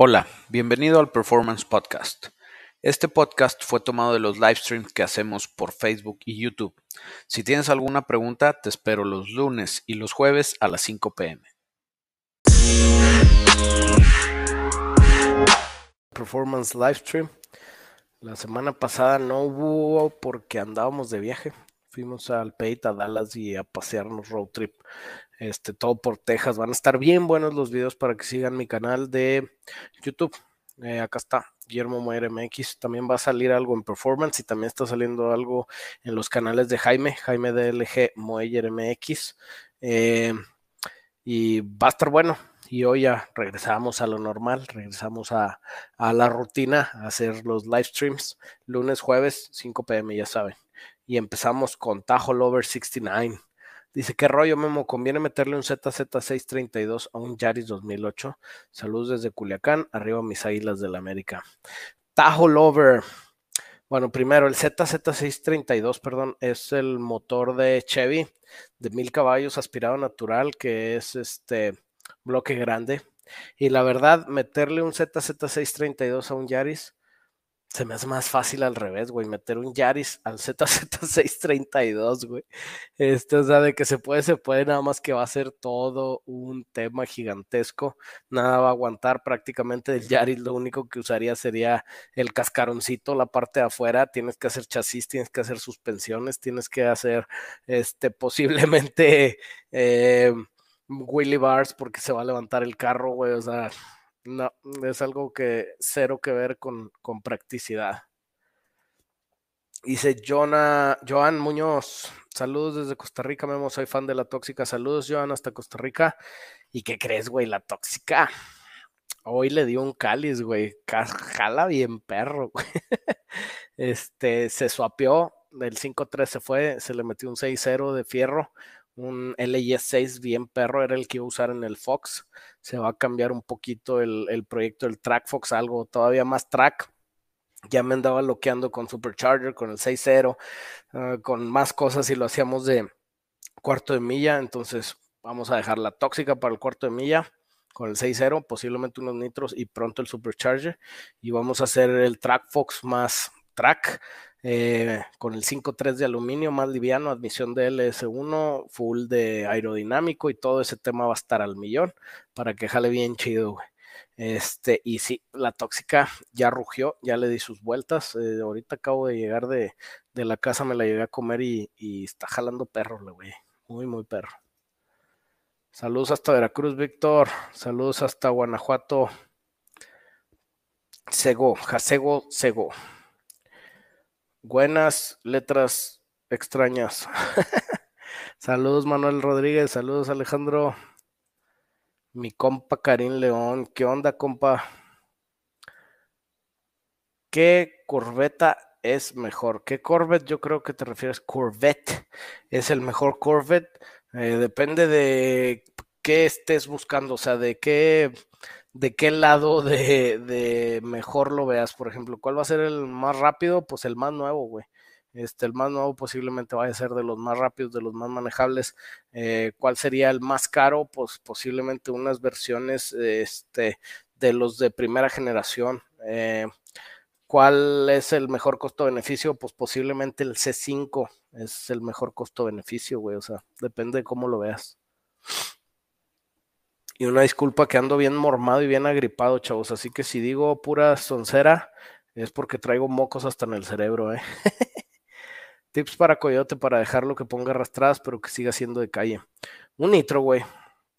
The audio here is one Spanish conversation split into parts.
Hola, bienvenido al Performance Podcast. Este podcast fue tomado de los live streams que hacemos por Facebook y YouTube. Si tienes alguna pregunta, te espero los lunes y los jueves a las 5 pm. Performance Livestream. La semana pasada no hubo porque andábamos de viaje. Fuimos al Peit, a Dallas y a pasearnos road trip. Este, todo por Texas. Van a estar bien buenos los videos para que sigan mi canal de YouTube. Eh, acá está, Guillermo Moyer MX. También va a salir algo en Performance y también está saliendo algo en los canales de Jaime, Jaime DLG Moyer MX. Eh, y va a estar bueno. Y hoy ya regresamos a lo normal, regresamos a, a la rutina, a hacer los live streams lunes, jueves, 5 pm, ya saben. Y empezamos con Tajo Lover 69. Dice, ¿qué rollo, Memo? ¿Conviene meterle un ZZ632 a un Yaris 2008? Saludos desde Culiacán, arriba mis águilas del América. Tajo Lover. Bueno, primero, el ZZ632, perdón, es el motor de Chevy de mil caballos aspirado natural, que es este bloque grande. Y la verdad, meterle un ZZ632 a un Yaris se me hace más fácil al revés, güey, meter un Yaris al ZZ632, güey. Este, o sea, de que se puede, se puede, nada más que va a ser todo un tema gigantesco. Nada va a aguantar prácticamente del Yaris. Lo único que usaría sería el cascaroncito, la parte de afuera. Tienes que hacer chasis, tienes que hacer suspensiones, tienes que hacer, este, posiblemente, eh, Willy Bars porque se va a levantar el carro, güey. O sea, no, es algo que cero que ver con, con practicidad. Dice Jonah, Joan Muñoz, saludos desde Costa Rica, Memo, soy fan de la tóxica. Saludos, Joan, hasta Costa Rica. ¿Y qué crees, güey? La tóxica. Hoy le dio un cáliz, güey. Jala bien perro, güey. Este, se suapió, del 5-3 se fue, se le metió un 6-0 de fierro un LIS 6 bien perro, era el que iba a usar en el Fox. Se va a cambiar un poquito el, proyecto del Track Fox, algo todavía más track. Ya me andaba bloqueando con Supercharger, con el 6.0, ah, con más cosas y lo hacíamos de cuarto de milla. Entonces vamos a dejar la tóxica para el cuarto de milla con el 6.0, posiblemente unos nitros y pronto el Supercharger. Y vamos a hacer el Track Fox más track eh, con el 5.3 de aluminio más liviano, admisión de LS1, full de aerodinámico y todo ese tema va a estar al millón para que jale bien chido, güey. Este, y sí, la tóxica ya rugió, ya le di sus vueltas. Eh, ahorita acabo de llegar de, de, la casa, me la llegué a comer y, está jalando perro, güey. Muy, muy perro. Saludos hasta Veracruz, Víctor. Saludos hasta Guanajuato. Sego, Jasego, Sego. Buenas letras extrañas. saludos Manuel Rodríguez, saludos Alejandro. Mi compa Karim León, ¿qué onda compa? ¿Qué corbeta es mejor? ¿Qué Corvette? Yo creo que te refieres Corvette. Es el mejor Corvette. Eh, depende de qué estés buscando, o sea, de qué de qué lado de, mejor lo veas. Por ejemplo, ¿cuál va a ser el más rápido? Pues el más nuevo, güey. Este, el más nuevo posiblemente vaya a ser de los más rápidos, de los más manejables. Eh, ¿Cuál sería el más caro? Pues posiblemente unas versiones este, de los de primera generación. Eh, ¿Cuál es el mejor costo-beneficio? Pues posiblemente el C5 es el mejor costo-beneficio, güey. O sea, depende de cómo lo veas. Y una disculpa que ando bien mormado y bien agripado, chavos. Así que si digo pura soncera, es porque traigo mocos hasta en el cerebro, ¿eh? Tips para coyote para dejarlo que ponga arrastradas, pero que siga siendo de calle. Un nitro, güey.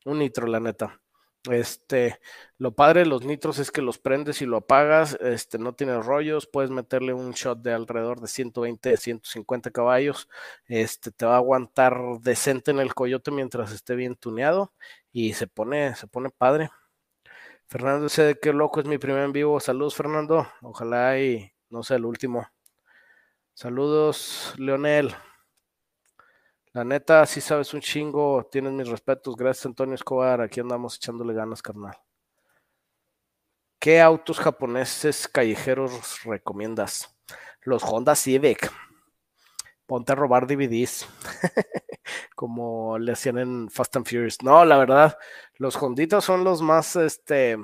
Un nitro, la neta. Este, lo padre de los nitros es que los prendes y lo apagas, este, no tiene rollos, puedes meterle un shot de alrededor de 120, 150 caballos, este, te va a aguantar decente en el coyote mientras esté bien tuneado y se pone, se pone padre. Fernando sé qué loco es mi primer en vivo. Saludos, Fernando. Ojalá y no sea el último. Saludos, Leonel. La neta, si sabes un chingo, tienes mis respetos. Gracias, Antonio Escobar. Aquí andamos echándole ganas, carnal. ¿Qué autos japoneses callejeros recomiendas? Los Honda Civic. Ponte a robar DVDs. Como le hacían en Fast and Furious. No, la verdad, los Honditas son los más, este,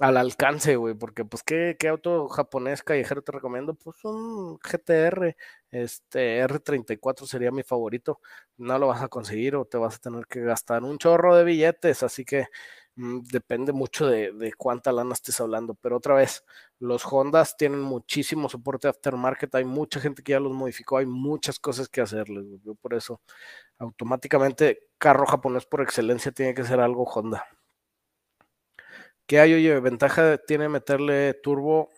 al alcance, güey, porque pues ¿qué, qué auto japonés callejero te recomiendo? Pues un GTR, este R34 sería mi favorito, no lo vas a conseguir o te vas a tener que gastar un chorro de billetes, así que depende mucho de, de, cuánta lana estés hablando, pero otra vez, los Hondas tienen muchísimo soporte aftermarket, hay mucha gente que ya los modificó, hay muchas cosas que hacerles, yo por eso automáticamente carro japonés por excelencia tiene que ser algo Honda. ¿Qué hay? Oye, ventaja tiene meterle turbo.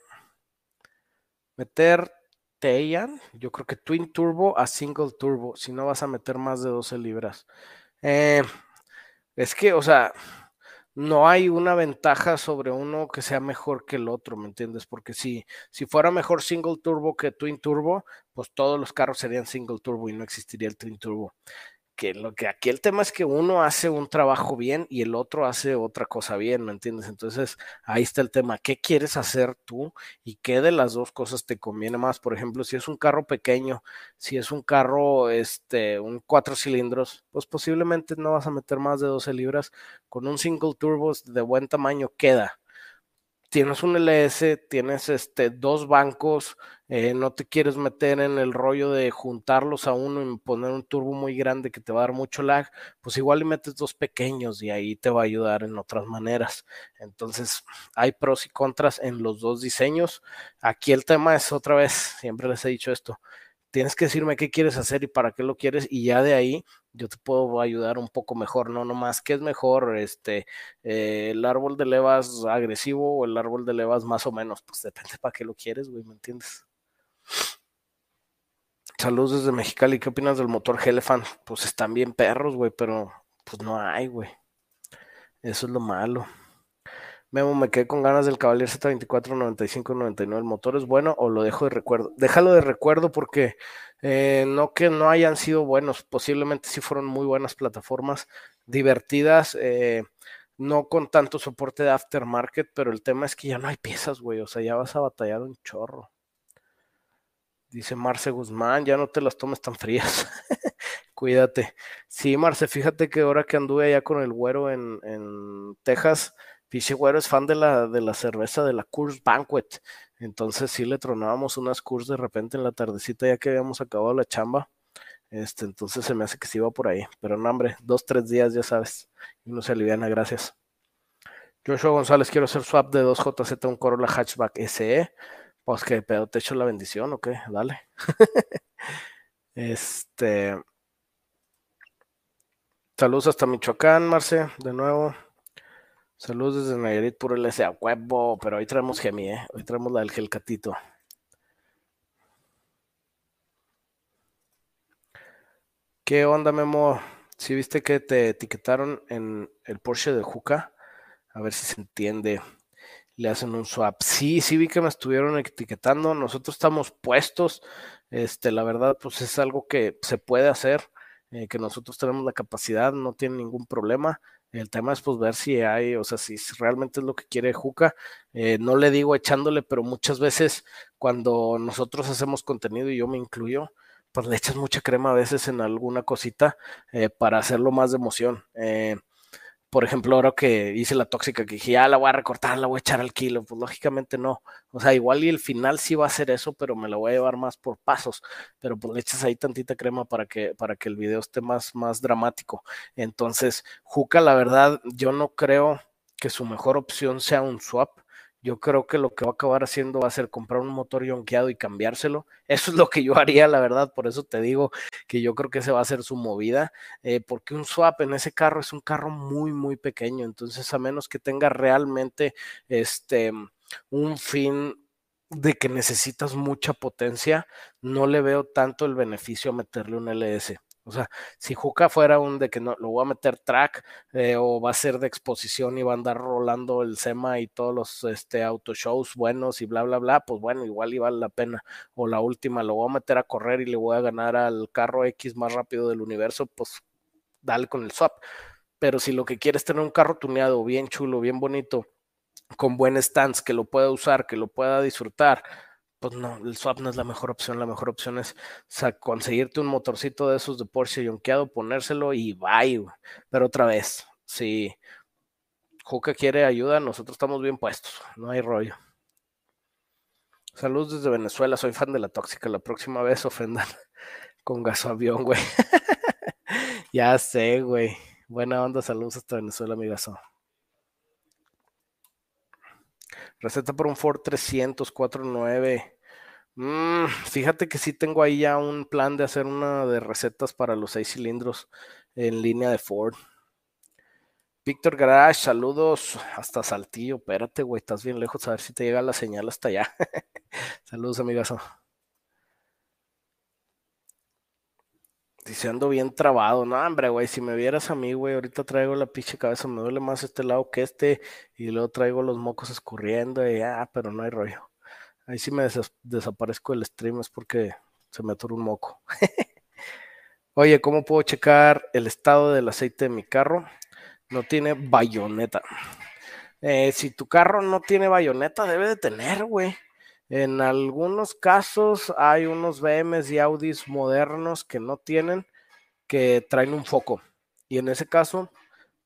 Meter Teian, yo creo que Twin Turbo a Single Turbo, si no vas a meter más de 12 libras. Eh, es que, o sea, no hay una ventaja sobre uno que sea mejor que el otro, ¿me entiendes? Porque si, si fuera mejor Single Turbo que Twin Turbo, pues todos los carros serían Single Turbo y no existiría el Twin Turbo que lo que aquí el tema es que uno hace un trabajo bien y el otro hace otra cosa bien, ¿me entiendes? Entonces ahí está el tema, ¿qué quieres hacer tú y qué de las dos cosas te conviene más? Por ejemplo, si es un carro pequeño, si es un carro, este, un cuatro cilindros, pues posiblemente no vas a meter más de 12 libras, con un single turbo de buen tamaño queda tienes un LS, tienes este, dos bancos, eh, no te quieres meter en el rollo de juntarlos a uno y poner un turbo muy grande que te va a dar mucho lag, pues igual le metes dos pequeños y ahí te va a ayudar en otras maneras. Entonces, hay pros y contras en los dos diseños. Aquí el tema es otra vez, siempre les he dicho esto, tienes que decirme qué quieres hacer y para qué lo quieres y ya de ahí yo te puedo ayudar un poco mejor, no nomás qué es mejor, este, eh, el árbol de levas agresivo o el árbol de levas más o menos, pues depende para qué lo quieres, güey, ¿me entiendes? Saludos desde Mexicali, ¿qué opinas del motor Helefan? Pues están bien perros, güey, pero pues no hay, güey. Eso es lo malo. Memo, me quedé con ganas del Cavalier Z24 95 99. ¿El motor es bueno o lo dejo de recuerdo? Déjalo de recuerdo porque eh, no que no hayan sido buenos, posiblemente sí fueron muy buenas plataformas, divertidas, eh, no con tanto soporte de aftermarket, pero el tema es que ya no hay piezas, güey, o sea, ya vas a batallar un chorro. Dice Marce Guzmán, ya no te las tomes tan frías. Cuídate. Sí, Marce, fíjate que ahora que anduve allá con el güero en, en Texas, Piche Güero es fan de la, de la cerveza de la Coors Banquet. Entonces sí le tronábamos unas Coors de repente en la tardecita ya que habíamos acabado la chamba. Este, entonces se me hace que se iba por ahí. Pero no, hombre, dos, tres días, ya sabes. Y uno se aliviana, gracias. Joshua González, quiero hacer swap de 2JZ un Corolla Hatchback SE. Pues que pedo, te echo la bendición, ¿ok? Dale. este. Saludos hasta Michoacán, Marce, de nuevo. Saludos desde Nayarit, puro LSA, huevo, pero hoy traemos Gemi, ¿eh? Hoy traemos la del Gelcatito. ¿Qué onda, Memo? Si viste que te etiquetaron en el Porsche de Juca, a ver si se entiende. Le hacen un swap. Sí, sí vi que me estuvieron etiquetando. Nosotros estamos puestos. Este, la verdad, pues es algo que se puede hacer, eh, que nosotros tenemos la capacidad, no tiene ningún problema. El tema es pues ver si hay, o sea, si realmente es lo que quiere Juca. Eh, no le digo echándole, pero muchas veces cuando nosotros hacemos contenido y yo me incluyo, pues le echas mucha crema a veces en alguna cosita eh, para hacerlo más de emoción. Eh, por ejemplo, ahora que hice la tóxica, que dije, ya la voy a recortar, la voy a echar al kilo, pues lógicamente no. O sea, igual y el final sí va a ser eso, pero me la voy a llevar más por pasos. Pero pues le echas ahí tantita crema para que, para que el video esté más, más dramático. Entonces, Juca, la verdad, yo no creo que su mejor opción sea un swap yo creo que lo que va a acabar haciendo va a ser comprar un motor yonqueado y cambiárselo. Eso es lo que yo haría, la verdad. Por eso te digo que yo creo que ese va a ser su movida. Eh, porque un swap en ese carro es un carro muy, muy pequeño. Entonces, a menos que tenga realmente este un fin de que necesitas mucha potencia, no le veo tanto el beneficio a meterle un LS. O sea, si Juca fuera un de que no lo voy a meter track eh, o va a ser de exposición y va a andar rolando el SEMA y todos los este, auto shows buenos y bla, bla, bla, pues bueno, igual y vale la pena. O la última, lo voy a meter a correr y le voy a ganar al carro X más rápido del universo, pues dale con el swap. Pero si lo que quieres es tener un carro tuneado, bien chulo, bien bonito, con buen stance, que lo pueda usar, que lo pueda disfrutar, pues no, el swap no es la mejor opción. La mejor opción es conseguirte un motorcito de esos de Porsche yonkeado, ponérselo y bye. Pero otra vez, si Juca quiere ayuda, nosotros estamos bien puestos, no hay rollo. Saludos desde Venezuela, soy fan de la tóxica. La próxima vez ofendan con gasoavión, güey. ya sé, güey. Buena onda, saludos hasta Venezuela, amigazo. Receta por un Ford 300 49. Mm, fíjate que sí tengo ahí ya un plan de hacer una de recetas para los seis cilindros en línea de Ford. Víctor Garage, saludos hasta Saltillo. Espérate, güey, estás bien lejos, a ver si te llega la señal hasta allá. saludos, amigazo. Dice, ando bien trabado. No, hombre, güey, si me vieras a mí, güey, ahorita traigo la pinche cabeza, me duele más este lado que este, y luego traigo los mocos escurriendo, y ah, pero no hay rollo. Ahí sí me desaparezco del stream, es porque se me atoró un moco. Oye, ¿cómo puedo checar el estado del aceite de mi carro? No tiene bayoneta. Eh, si tu carro no tiene bayoneta, debe de tener, güey. En algunos casos hay unos BMs y Audis modernos que no tienen, que traen un foco. Y en ese caso,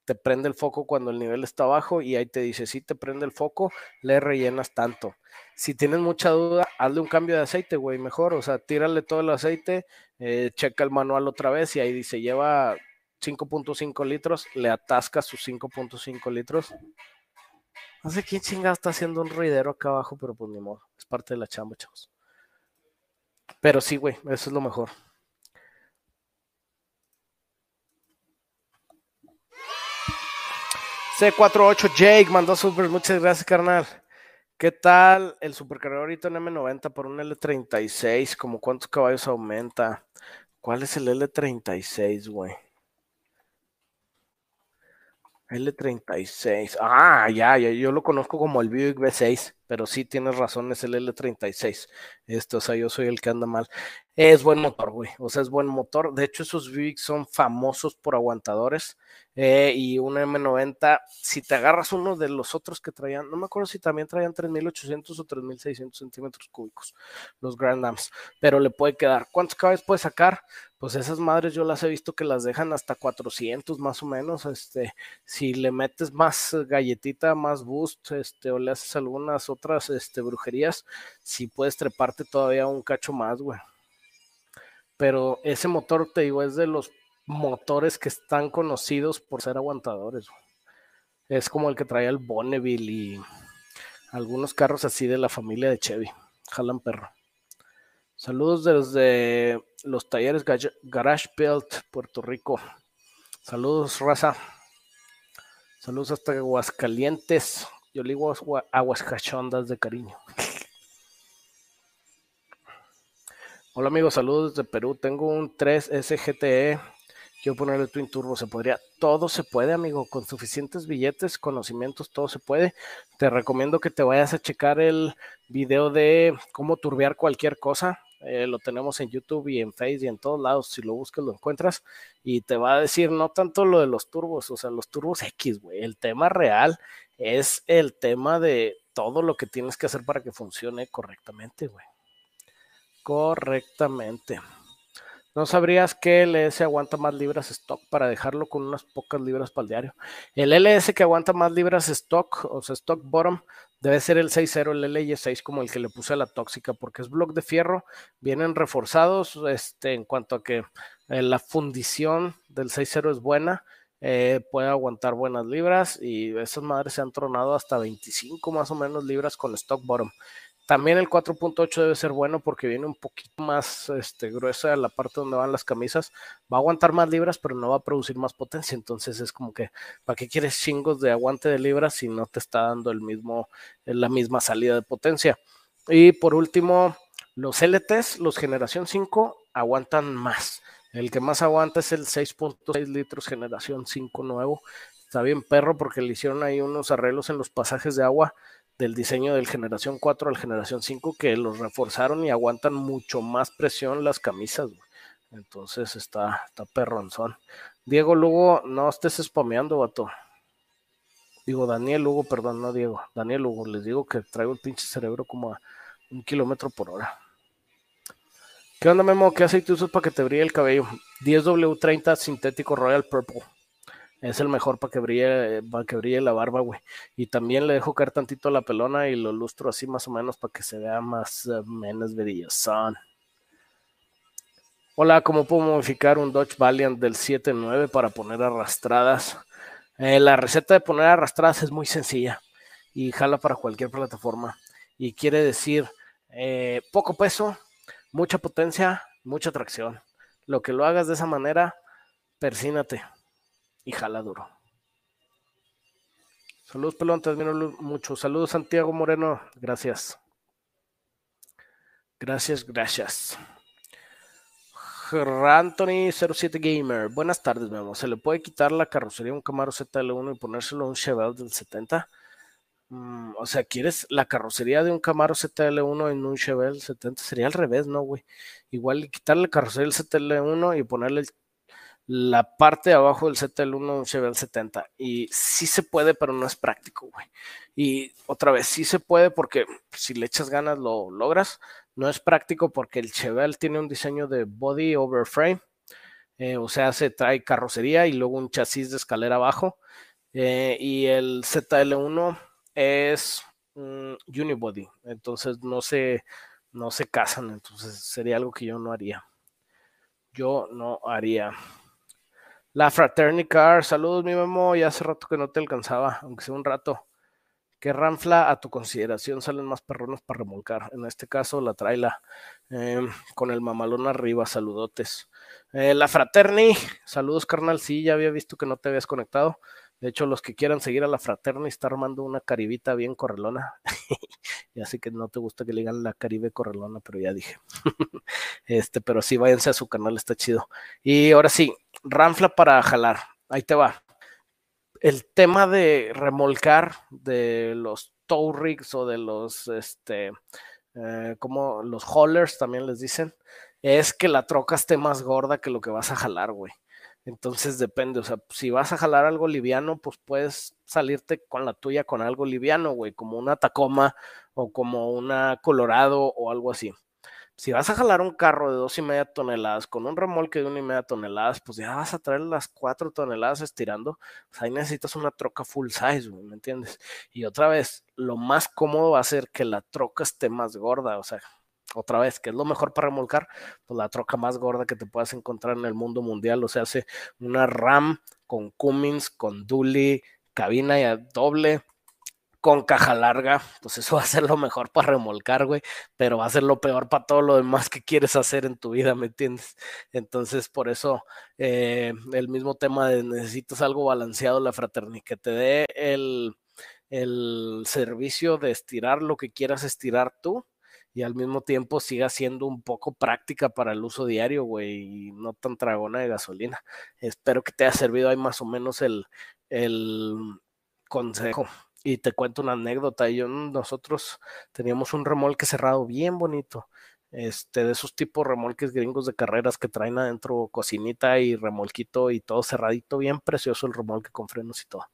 te prende el foco cuando el nivel está bajo y ahí te dice, si te prende el foco, le rellenas tanto. Si tienes mucha duda, hazle un cambio de aceite, güey, mejor. O sea, tírale todo el aceite, eh, checa el manual otra vez y ahí dice, lleva 5.5 litros, le atascas sus 5.5 litros no sé quién chingada está haciendo un ruidero acá abajo, pero pues ni modo. Es parte de la chamba, chavos. Pero sí, güey, eso es lo mejor. C48 Jake mandó super, muchas gracias, carnal. ¿Qué tal el supercargador ahorita en M90 por un L36? ¿Como cuántos caballos aumenta? ¿Cuál es el L36, güey? L36. Ah, ya, ya, yo lo conozco como el Buick V6, pero sí tienes razón, es el L36. Esto, o sea, yo soy el que anda mal. Es buen motor, güey. O sea, es buen motor. De hecho, esos Buick son famosos por aguantadores. Eh, y un M90, si te agarras uno de los otros que traían, no me acuerdo si también traían 3800 o 3600 centímetros cúbicos, los Grand Ams, pero le puede quedar. ¿Cuántos caballos puede sacar? Pues esas madres yo las he visto que las dejan hasta 400 más o menos. Este, si le metes más galletita, más boost, este, o le haces algunas otras este, brujerías, si puedes treparte todavía un cacho más, güey. Pero ese motor, te digo, es de los motores que están conocidos por ser aguantadores. Es como el que traía el Bonneville y algunos carros así de la familia de Chevy. Jalan perro. Saludos desde los talleres Garage Built, Puerto Rico. Saludos, raza. Saludos hasta Aguascalientes. Yo le digo aguas cachondas de cariño. Hola amigos, saludos desde Perú. Tengo un 3 SGTE quiero ponerle Twin Turbo, se podría, todo se puede, amigo, con suficientes billetes, conocimientos, todo se puede. Te recomiendo que te vayas a checar el video de cómo turbear cualquier cosa. Eh, lo tenemos en YouTube y en Facebook y en todos lados. Si lo buscas, lo encuentras y te va a decir no tanto lo de los turbos, o sea, los turbos X, güey. El tema real es el tema de todo lo que tienes que hacer para que funcione correctamente, güey. Correctamente. ¿No sabrías que el LS aguanta más libras stock para dejarlo con unas pocas libras para el diario? El LS que aguanta más libras stock, o sea, stock bottom, debe ser el 6.0, el LY6 como el que le puse a la tóxica, porque es block de fierro, vienen reforzados este, en cuanto a que eh, la fundición del 6.0 es buena, eh, puede aguantar buenas libras y esas madres se han tronado hasta 25 más o menos libras con stock bottom. También el 4.8 debe ser bueno porque viene un poquito más este, gruesa la parte donde van las camisas. Va a aguantar más libras, pero no va a producir más potencia. Entonces es como que, ¿para qué quieres chingos de aguante de libras si no te está dando el mismo, la misma salida de potencia? Y por último, los LTs, los generación 5, aguantan más. El que más aguanta es el 6.6 litros generación 5 nuevo. Está bien perro porque le hicieron ahí unos arreglos en los pasajes de agua del diseño del generación 4 al generación 5 que los reforzaron y aguantan mucho más presión las camisas. Entonces está, está perronzón. Diego Lugo, no estés spameando, vato. Digo, Daniel Lugo, perdón, no Diego. Daniel Lugo, les digo que traigo el pinche cerebro como a un kilómetro por hora. ¿Qué onda, Memo? ¿Qué aceite usas para que te brille el cabello? 10W30 sintético Royal Purple. Es el mejor para que brille, para que brille la barba, güey. Y también le dejo caer tantito la pelona y lo lustro así más o menos para que se vea más uh, menos brillosón. Hola, ¿cómo puedo modificar un Dodge Valiant del 7.9 para poner arrastradas? Eh, la receta de poner arrastradas es muy sencilla y jala para cualquier plataforma. Y quiere decir eh, poco peso, mucha potencia, mucha tracción. Lo que lo hagas de esa manera, persínate y jala duro. Saludos, pelón, te mucho. Saludos, Santiago Moreno. Gracias. Gracias, gracias. Anthony 07 Gamer. Buenas tardes, Memo. ¿Se le puede quitar la carrocería a un Camaro ZL1 y ponérselo a un Chevelle del 70? Mm, o sea, ¿quieres la carrocería de un Camaro ZL1 en un Chevelle 70? Sería al revés, ¿no, güey? Igual quitarle la carrocería del ZL1 y ponerle la parte de abajo del ZL1 un Chevelle 70. Y sí se puede, pero no es práctico, güey. Y otra vez, sí se puede porque si le echas ganas lo logras. No es práctico porque el Chevelle tiene un diseño de body over frame. Eh, o sea, se trae carrocería y luego un chasis de escalera abajo. Eh, y el ZL1 es un unibody. Entonces no se, no se casan. Entonces sería algo que yo no haría. Yo no haría. La Fraternity Car, saludos mi memo, ya hace rato que no te alcanzaba, aunque sea un rato. ¿Qué ranfla a tu consideración salen más perrones para remolcar? En este caso la traila em, con el mamalón arriba, saludotes. Eh, la Fraterni, saludos carnal, sí, ya había visto que no te habías conectado. De hecho, los que quieran seguir a la Fraterni está armando una caribita bien correlona. ya sé que no te gusta que le digan la Caribe correlona, pero ya dije. este, pero sí, váyanse a su canal, está chido. Y ahora sí, ranfla para jalar. Ahí te va. El tema de remolcar de los tow rigs o de los, este, eh, como los haulers también les dicen, es que la troca esté más gorda que lo que vas a jalar, güey. Entonces depende, o sea, si vas a jalar algo liviano, pues puedes salirte con la tuya con algo liviano, güey, como una Tacoma o como una Colorado o algo así. Si vas a jalar un carro de dos y media toneladas con un remolque de una y media toneladas, pues ya vas a traer las cuatro toneladas estirando. Pues ahí necesitas una troca full size, güey, ¿me entiendes? Y otra vez, lo más cómodo va a ser que la troca esté más gorda, o sea, otra vez, que es lo mejor para remolcar, pues la troca más gorda que te puedas encontrar en el mundo mundial, o sea, hace una RAM con Cummins, con Dually, cabina ya doble, con caja larga, pues eso va a ser lo mejor para remolcar, güey, pero va a ser lo peor para todo lo demás que quieres hacer en tu vida, ¿me entiendes? Entonces, por eso, eh, el mismo tema de necesitas algo balanceado, la fraternidad, que te dé el, el servicio de estirar lo que quieras estirar tú, y al mismo tiempo siga siendo un poco práctica para el uso diario, güey, y no tan tragona de gasolina. Espero que te haya servido ahí más o menos el, el consejo. Y te cuento una anécdota. Yo, nosotros teníamos un remolque cerrado bien bonito. Este, de esos tipos remolques gringos de carreras que traen adentro cocinita y remolquito y todo cerradito, bien precioso el remolque con frenos y todo.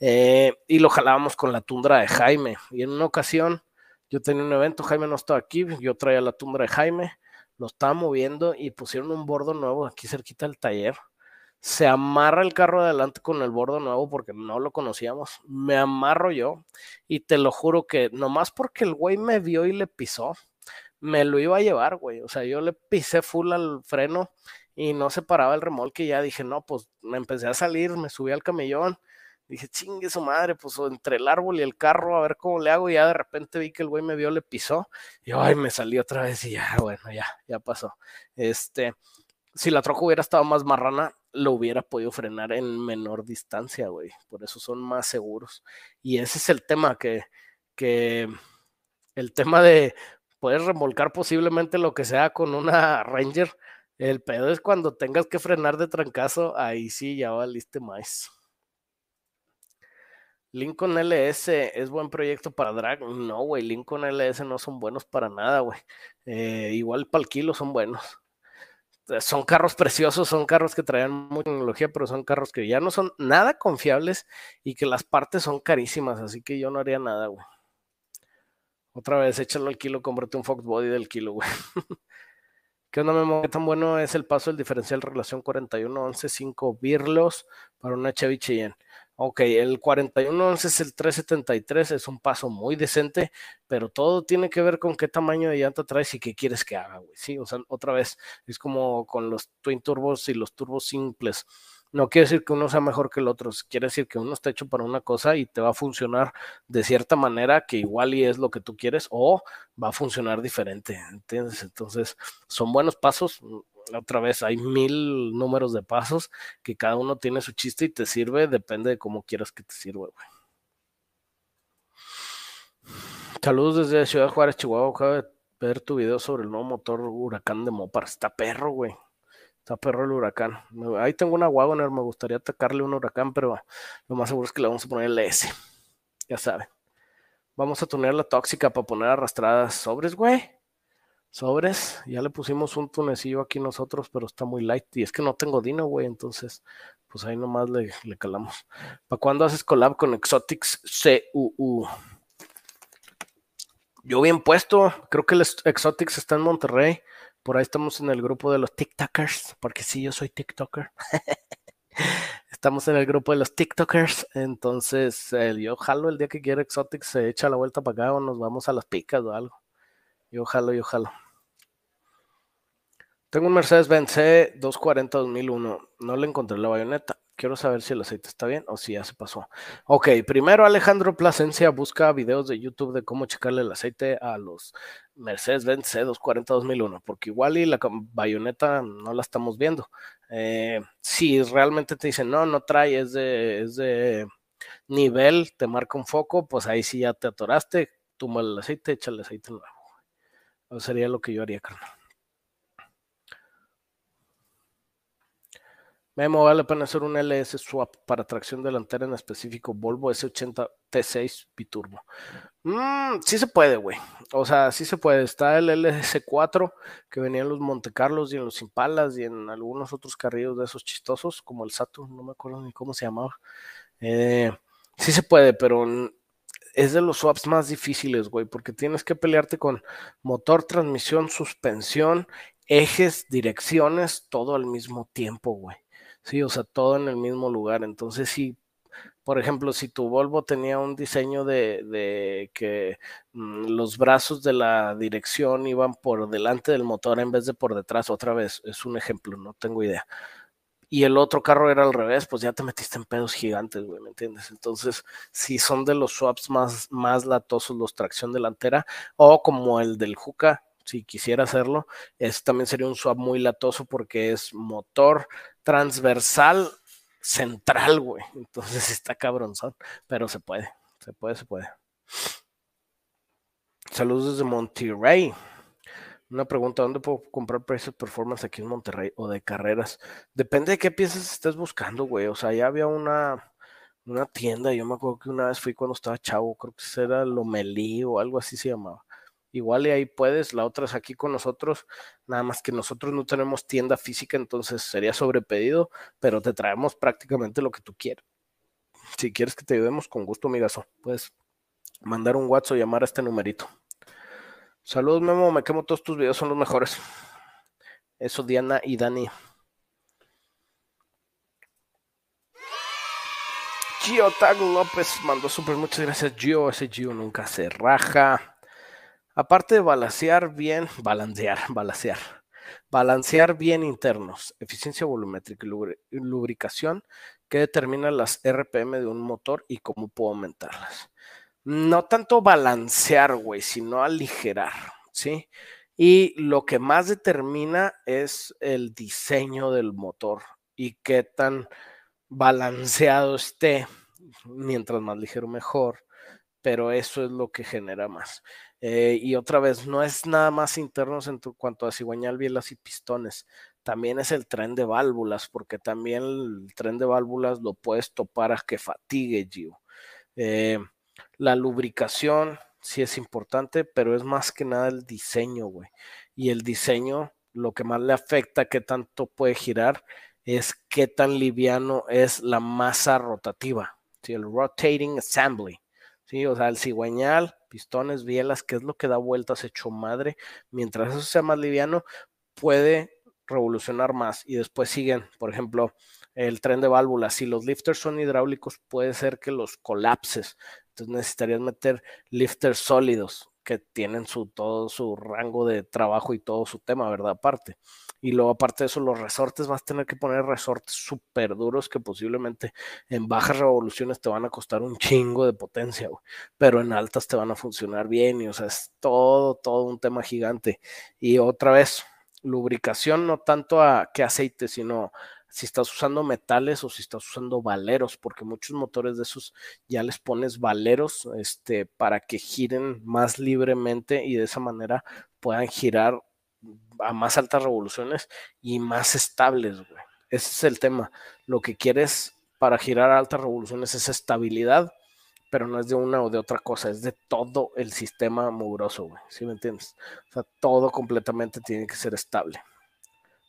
Eh, y lo jalábamos con la tundra de Jaime. Y en una ocasión yo tenía un evento, Jaime no estaba aquí, yo traía la tundra de Jaime, lo estaba moviendo y pusieron un bordo nuevo aquí cerquita del taller. Se amarra el carro adelante con el bordo nuevo porque no lo conocíamos. Me amarro yo y te lo juro que nomás porque el güey me vio y le pisó, me lo iba a llevar, güey. O sea, yo le pisé full al freno y no se paraba el remolque y ya dije, no, pues me empecé a salir, me subí al camellón Dije, chingue su madre, pues entre el árbol y el carro, a ver cómo le hago. Y ya de repente vi que el güey me vio, le pisó. Y ay, me salí otra vez y ya, bueno, ya, ya pasó. Este, si la troca hubiera estado más marrana, lo hubiera podido frenar en menor distancia, güey. Por eso son más seguros. Y ese es el tema que, que el tema de poder remolcar posiblemente lo que sea con una Ranger. El pedo es cuando tengas que frenar de trancazo, ahí sí ya valiste más. Lincoln LS es buen proyecto para drag. No, güey, Lincoln LS no son buenos para nada, güey. Eh, igual para el kilo son buenos. Eh, son carros preciosos, son carros que traen mucha tecnología, pero son carros que ya no son nada confiables y que las partes son carísimas, así que yo no haría nada, güey. Otra vez, échalo al kilo, cómprate un Fox Body del kilo, güey. ¿Qué onda, Memo? ¿Qué tan bueno es el paso del diferencial relación 41-11-5 Birlos para una Chevy Cheyenne? Ok, el 4111 es el 373, es un paso muy decente, pero todo tiene que ver con qué tamaño de llanta traes y qué quieres que haga, güey. Sí, o sea, otra vez, es como con los twin turbos y los turbos simples. No quiere decir que uno sea mejor que el otro, quiere decir que uno está hecho para una cosa y te va a funcionar de cierta manera que igual y es lo que tú quieres o va a funcionar diferente, ¿entiendes? Entonces, son buenos pasos, otra vez hay mil números de pasos que cada uno tiene su chiste y te sirve, depende de cómo quieras que te sirva, güey. Saludos desde Ciudad Juárez, Chihuahua. Acabo de ver tu video sobre el nuevo motor huracán de Mopar. Está perro, güey. Está perro el huracán. Ahí tengo una Wagoner, me gustaría atacarle un huracán, pero lo más seguro es que le vamos a poner el S. Ya saben. Vamos a tunear la tóxica para poner arrastradas sobres, güey sobres. Ya le pusimos un tunecillo aquí nosotros, pero está muy light. Y es que no tengo Dino, güey. Entonces, pues ahí nomás le, le calamos. ¿Para cuándo haces collab con Exotics CUU? Yo bien puesto. Creo que el Exotics está en Monterrey. Por ahí estamos en el grupo de los TikTokers. Porque sí, yo soy TikToker. estamos en el grupo de los TikTokers. Entonces, yo jalo el día que quiera Exotics, se echa la vuelta para acá o nos vamos a las picas o algo. Yo jalo, yo jalo. Tengo un Mercedes-Benz C 240 2001. No le encontré la bayoneta. Quiero saber si el aceite está bien o si ya se pasó. Ok, primero Alejandro Plasencia busca videos de YouTube de cómo checarle el aceite a los Mercedes-Benz C 240 2001, porque igual y la bayoneta no la estamos viendo. Eh, si realmente te dicen, no, no trae, es de, es de nivel, te marca un foco, pues ahí sí ya te atoraste, tumba el aceite, echa el aceite nuevo sería lo que yo haría, carnal. Memo, vale la pena hacer un LS swap para tracción delantera en específico Volvo S80 T6 biturbo. Mm, sí se puede, güey. O sea, sí se puede. Está el LS4 que venía en los Monte Carlos y en los Impalas y en algunos otros carrillos de esos chistosos, como el Saturn, no me acuerdo ni cómo se llamaba. Eh, sí se puede, pero es de los swaps más difíciles, güey, porque tienes que pelearte con motor, transmisión, suspensión, ejes, direcciones, todo al mismo tiempo, güey. Sí, o sea, todo en el mismo lugar. Entonces, sí, por ejemplo, si tu Volvo tenía un diseño de, que mm, los brazos de la dirección iban por delante del motor en vez de por detrás, otra vez, es un ejemplo, no tengo idea y el otro carro era al revés, pues ya te metiste en pedos gigantes, güey, ¿me entiendes? Entonces, si son de los swaps más, más latosos los tracción delantera, o como el del Juca, si quisiera hacerlo, es, también sería un swap muy latoso porque es motor transversal central, güey. Entonces está cabronzón, pero se puede, se puede, se puede. Saludos desde Monterrey. Una pregunta, ¿dónde puedo comprar precios performance aquí en Monterrey o de carreras? Depende de qué piezas estés buscando, güey. O sea, ya había una, una tienda, yo me acuerdo que una vez fui cuando estaba chavo, creo que era Lomelí o algo así se llamaba. Igual y ahí puedes, la otra es aquí con nosotros, nada más que nosotros no tenemos tienda física, entonces sería sobrepedido, pero te traemos prácticamente lo que tú quieras. Si quieres que te ayudemos, con gusto, amigazo, puedes mandar un WhatsApp o llamar a este numerito. Saludos, Memo. Me quemo todos tus videos, son los mejores. Eso, Diana y Dani. Gio Tag López mandó súper muchas gracias, Gio. Ese Gio nunca se raja. Aparte de balancear bien, balancear, balancear. Balancear bien internos, eficiencia volumétrica y lubricación que determina las RPM de un motor y cómo puedo aumentarlas no tanto balancear, güey, sino aligerar, ¿sí? Y lo que más determina es el diseño del motor y qué tan balanceado esté. Mientras más ligero, mejor. Pero eso es lo que genera más. Eh, y otra vez, no es nada más internos en cuanto a cigüeñal, bielas y pistones. También es el tren de válvulas, porque también el tren de válvulas lo puedes topar a que fatigue, Gio. Eh, la lubricación sí es importante, pero es más que nada el diseño, güey. Y el diseño, lo que más le afecta, qué tanto puede girar, es qué tan liviano es la masa rotativa, ¿sí? el rotating assembly. ¿sí? O sea, el cigüeñal, pistones, bielas, que es lo que da vueltas hecho madre. Mientras eso sea más liviano, puede revolucionar más y después siguen, por ejemplo, el tren de válvulas. Si los lifters son hidráulicos, puede ser que los colapses. Entonces necesitarías meter lifters sólidos que tienen su, todo su rango de trabajo y todo su tema, ¿verdad? Aparte. Y luego, aparte de eso, los resortes vas a tener que poner resortes súper duros que posiblemente en bajas revoluciones te van a costar un chingo de potencia, pero en altas te van a funcionar bien. Y o sea, es todo, todo un tema gigante. Y otra vez, lubricación no tanto a qué aceite, sino si estás usando metales o si estás usando valeros, porque muchos motores de esos ya les pones valeros este, para que giren más libremente y de esa manera puedan girar a más altas revoluciones y más estables. Ese es el tema. Lo que quieres para girar a altas revoluciones es estabilidad, pero no es de una o de otra cosa, es de todo el sistema mugroso, güey. ¿Sí me entiendes? O sea, todo completamente tiene que ser estable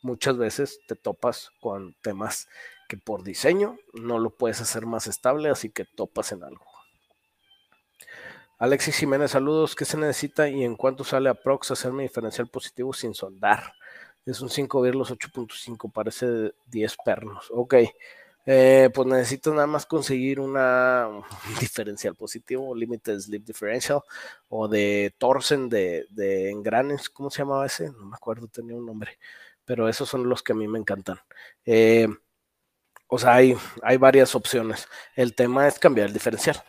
muchas veces te topas con temas que por diseño no lo puedes hacer más estable, así que topas en algo. Alexis Jiménez, saludos. ¿Qué se necesita y en cuánto sale a Prox hacerme diferencial positivo sin soldar? Es un 5 Virlos 8.5, parece 10 pernos. Ok, eh, pues necesito nada más conseguir una diferencial positivo, limited slip differential, o de Torsen de, de engranes, ¿cómo se llamaba ese? No me acuerdo, tenía un nombre pero esos son los que a mí me encantan. Eh, o sea, hay, hay varias opciones. El tema es cambiar el diferencial.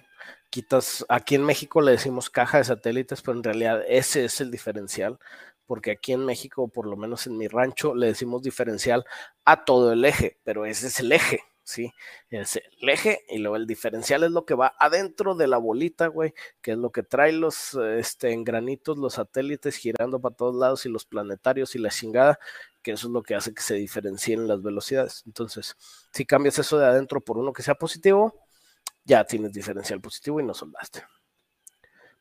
Quitas, aquí en México le decimos caja de satélites, pero en realidad ese es el diferencial, porque aquí en México, por lo menos en mi rancho, le decimos diferencial a todo el eje, pero ese es el eje. ¿sí? Es el eje y luego el diferencial es lo que va adentro de la bolita, güey, que es lo que trae los este, engranitos, los satélites girando para todos lados y los planetarios y la chingada, que eso es lo que hace que se diferencien las velocidades. Entonces, si cambias eso de adentro por uno que sea positivo, ya tienes diferencial positivo y no soldaste.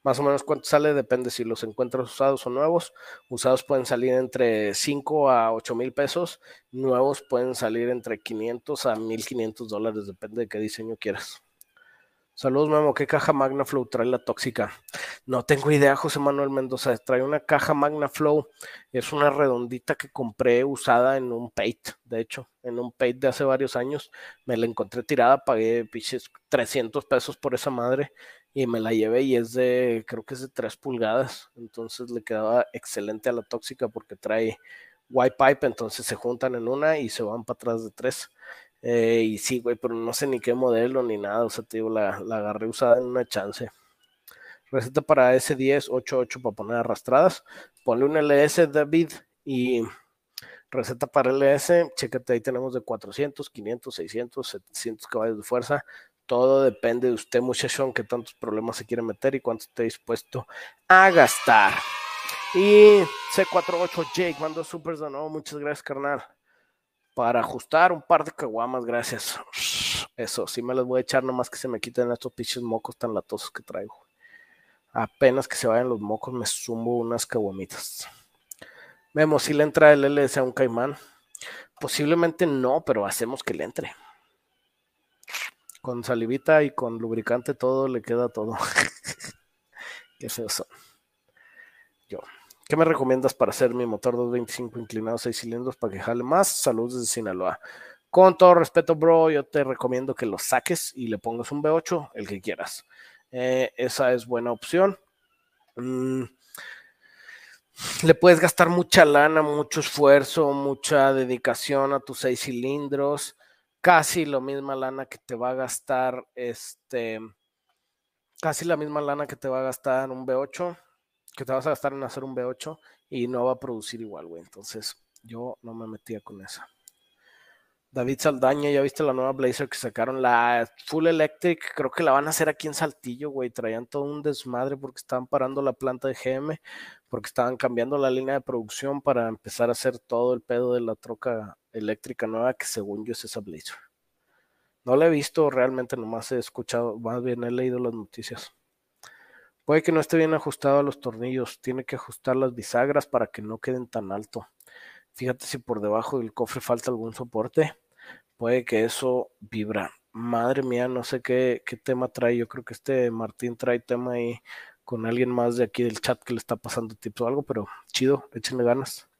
Más o menos cuánto sale, depende si los encuentras usados o nuevos. Usados pueden salir entre 5 a 8 mil pesos. Nuevos pueden salir entre 500 a 1500 dólares, depende de qué diseño quieras. Saludos, Memo. ¿Qué caja MagnaFlow trae la tóxica? No tengo idea, José Manuel Mendoza. Trae una caja MagnaFlow. Es una redondita que compré usada en un Pate, de hecho, en un Pate de hace varios años. Me la encontré tirada, pagué piches 300 pesos por esa madre y me la llevé y es de, creo que es de 3 pulgadas. Entonces le quedaba excelente a la tóxica porque trae white pipe, entonces se juntan en una y se van para atrás de tres. Eh, y sí, güey, pero no sé ni qué modelo ni nada. O sea, te digo, la, la agarré usada en una chance. Receta para S10 88 para poner arrastradas. Ponle un LS David y receta para LS. Chécate, ahí tenemos de 400, 500, 600, 700 caballos de fuerza. Todo depende de usted, muchachón, que tantos problemas se quiere meter y cuánto esté dispuesto a gastar. Y C48 Jake mandó supers de nuevo. Muchas gracias, carnal para ajustar un par de caguamas, gracias. Eso, sí me las voy a echar nomás que se me quiten estos pinches mocos tan latosos que traigo. Apenas que se vayan los mocos, me sumo unas caguamitas. Vemos si le entra el LS a un caimán. Posiblemente no, pero hacemos que le entre. Con salivita y con lubricante todo le queda todo. Qué feos son. Yo. ¿Qué me recomiendas para hacer mi motor 225 inclinado 6 cilindros para que jale más? Saludos desde Sinaloa. Con todo respeto, bro, yo te recomiendo que lo saques y le pongas un V8, el que quieras. Eh, esa es buena opción. Mm, le puedes gastar mucha lana, mucho esfuerzo, mucha dedicación a tus 6 cilindros. Casi la misma lana que te va a gastar este. Casi la misma lana que te va a gastar un V8 que te vas a gastar en hacer un V8 y no va a producir igual, güey. Entonces, yo no me metía con esa. David Saldaña, ya viste la nueva Blazer que sacaron, la Full Electric, creo que la van a hacer aquí en Saltillo, güey. Traían todo un desmadre porque estaban parando la planta de GM, porque estaban cambiando la línea de producción para empezar a hacer todo el pedo de la troca eléctrica nueva, que según yo es esa Blazer. No la he visto realmente, nomás he escuchado, más bien he leído las noticias. Puede que no esté bien ajustado a los tornillos, tiene que ajustar las bisagras para que no queden tan alto. Fíjate si por debajo del cofre falta algún soporte, puede que eso vibra. Madre mía, no sé qué, tema trae. Yo creo que este Martín trae tema ahí con alguien más de aquí del chat que le está pasando tips o algo, pero chido, échenle ganas.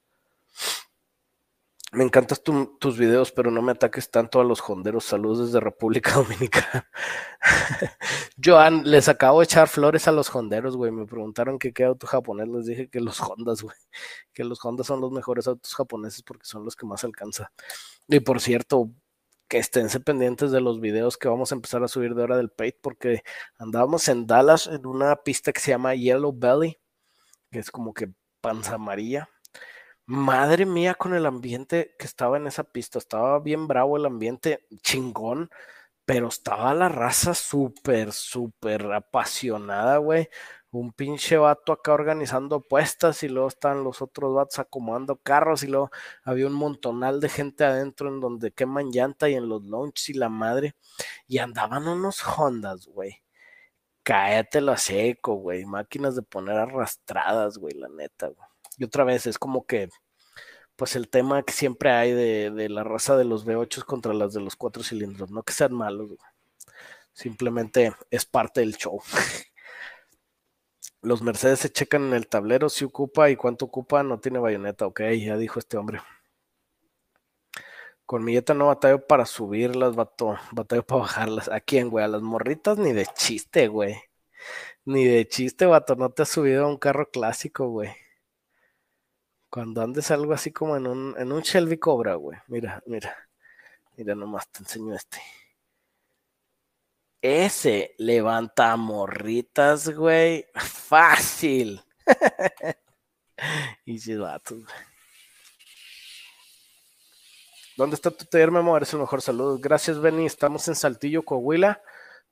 Me encantan tus videos, pero no me ataques tanto a los honderos. Saludos desde República Dominicana. Joan, les acabo de echar flores a los honderos, güey. Me preguntaron qué auto japonés. Les dije que los Hondas, güey. Que los Hondas son los mejores autos japoneses porque son los que más alcanza. Y por cierto, que esténse pendientes de los videos que vamos a empezar a subir de hora del Pate porque andábamos en Dallas en una pista que se llama Yellow Belly, que es como que panza amarilla Madre mía con el ambiente que estaba en esa pista. Estaba bien bravo el ambiente, chingón, pero estaba la raza súper, súper apasionada, güey. Un pinche vato acá organizando apuestas y luego están los otros vatos acomodando carros y luego había un montonal de gente adentro en donde queman llanta y en los launches y la madre. Y andaban unos Hondas, güey. Cáetelo a seco, güey. Máquinas de poner arrastradas, güey, la neta, güey. Y otra vez es como que, pues el tema que siempre hay de, la raza de los V8 contra las de los cuatro cilindros, no que sean malos, simplemente es parte del show. Los Mercedes se checan en el tablero si ocupa y cuánto ocupa, no tiene bayoneta, ok, ya dijo este hombre. Con mi no batallo para subirlas, bato, batallo para bajarlas. ¿A quién, güey? A las morritas ni de chiste, güey. Ni de chiste, vato, no te has subido a un carro clásico, güey. Cuando andes algo así como en un, Shelby Cobra, güey. Mira, mira. Mira nomás, te enseño este. Ese levanta morritas, güey. Fácil. y si güey. ¿Dónde está tu taller, Memo? Eres el mejor saludo. Gracias, Benny. Estamos en Saltillo, Coahuila.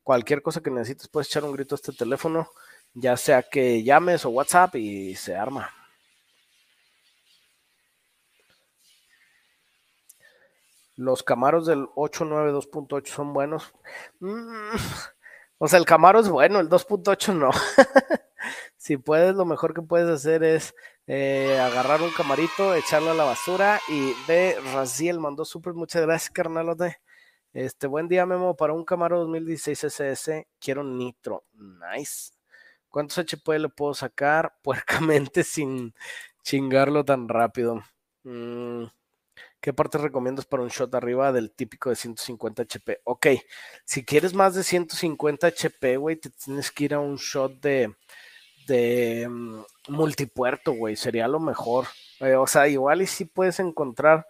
Cualquier cosa que necesites, puedes echar un grito a este teléfono, ya sea que llames o WhatsApp y se arma. Los Camaros del 892.8 son buenos. Mm, o sea, el Camaro es bueno, el 2.8 no. si puedes, lo mejor que puedes hacer es eh, agarrar un camarito, echarlo a la basura y de Raziel mandó súper. Muchas gracias, carnalote. Este, buen día, Memo. Para un Camaro 2016 SS, quiero nitro. Nice. ¿Cuántos HP le puedo sacar? Puercamente sin chingarlo tan rápido. Mm, ¿Qué parte recomiendas para un shot arriba del típico de 150 HP? Ok, si quieres más de 150 HP, güey, te tienes que ir a un shot de, de mm, multipuerto, güey, sería lo mejor. Eh, o sea, igual y sí puedes encontrar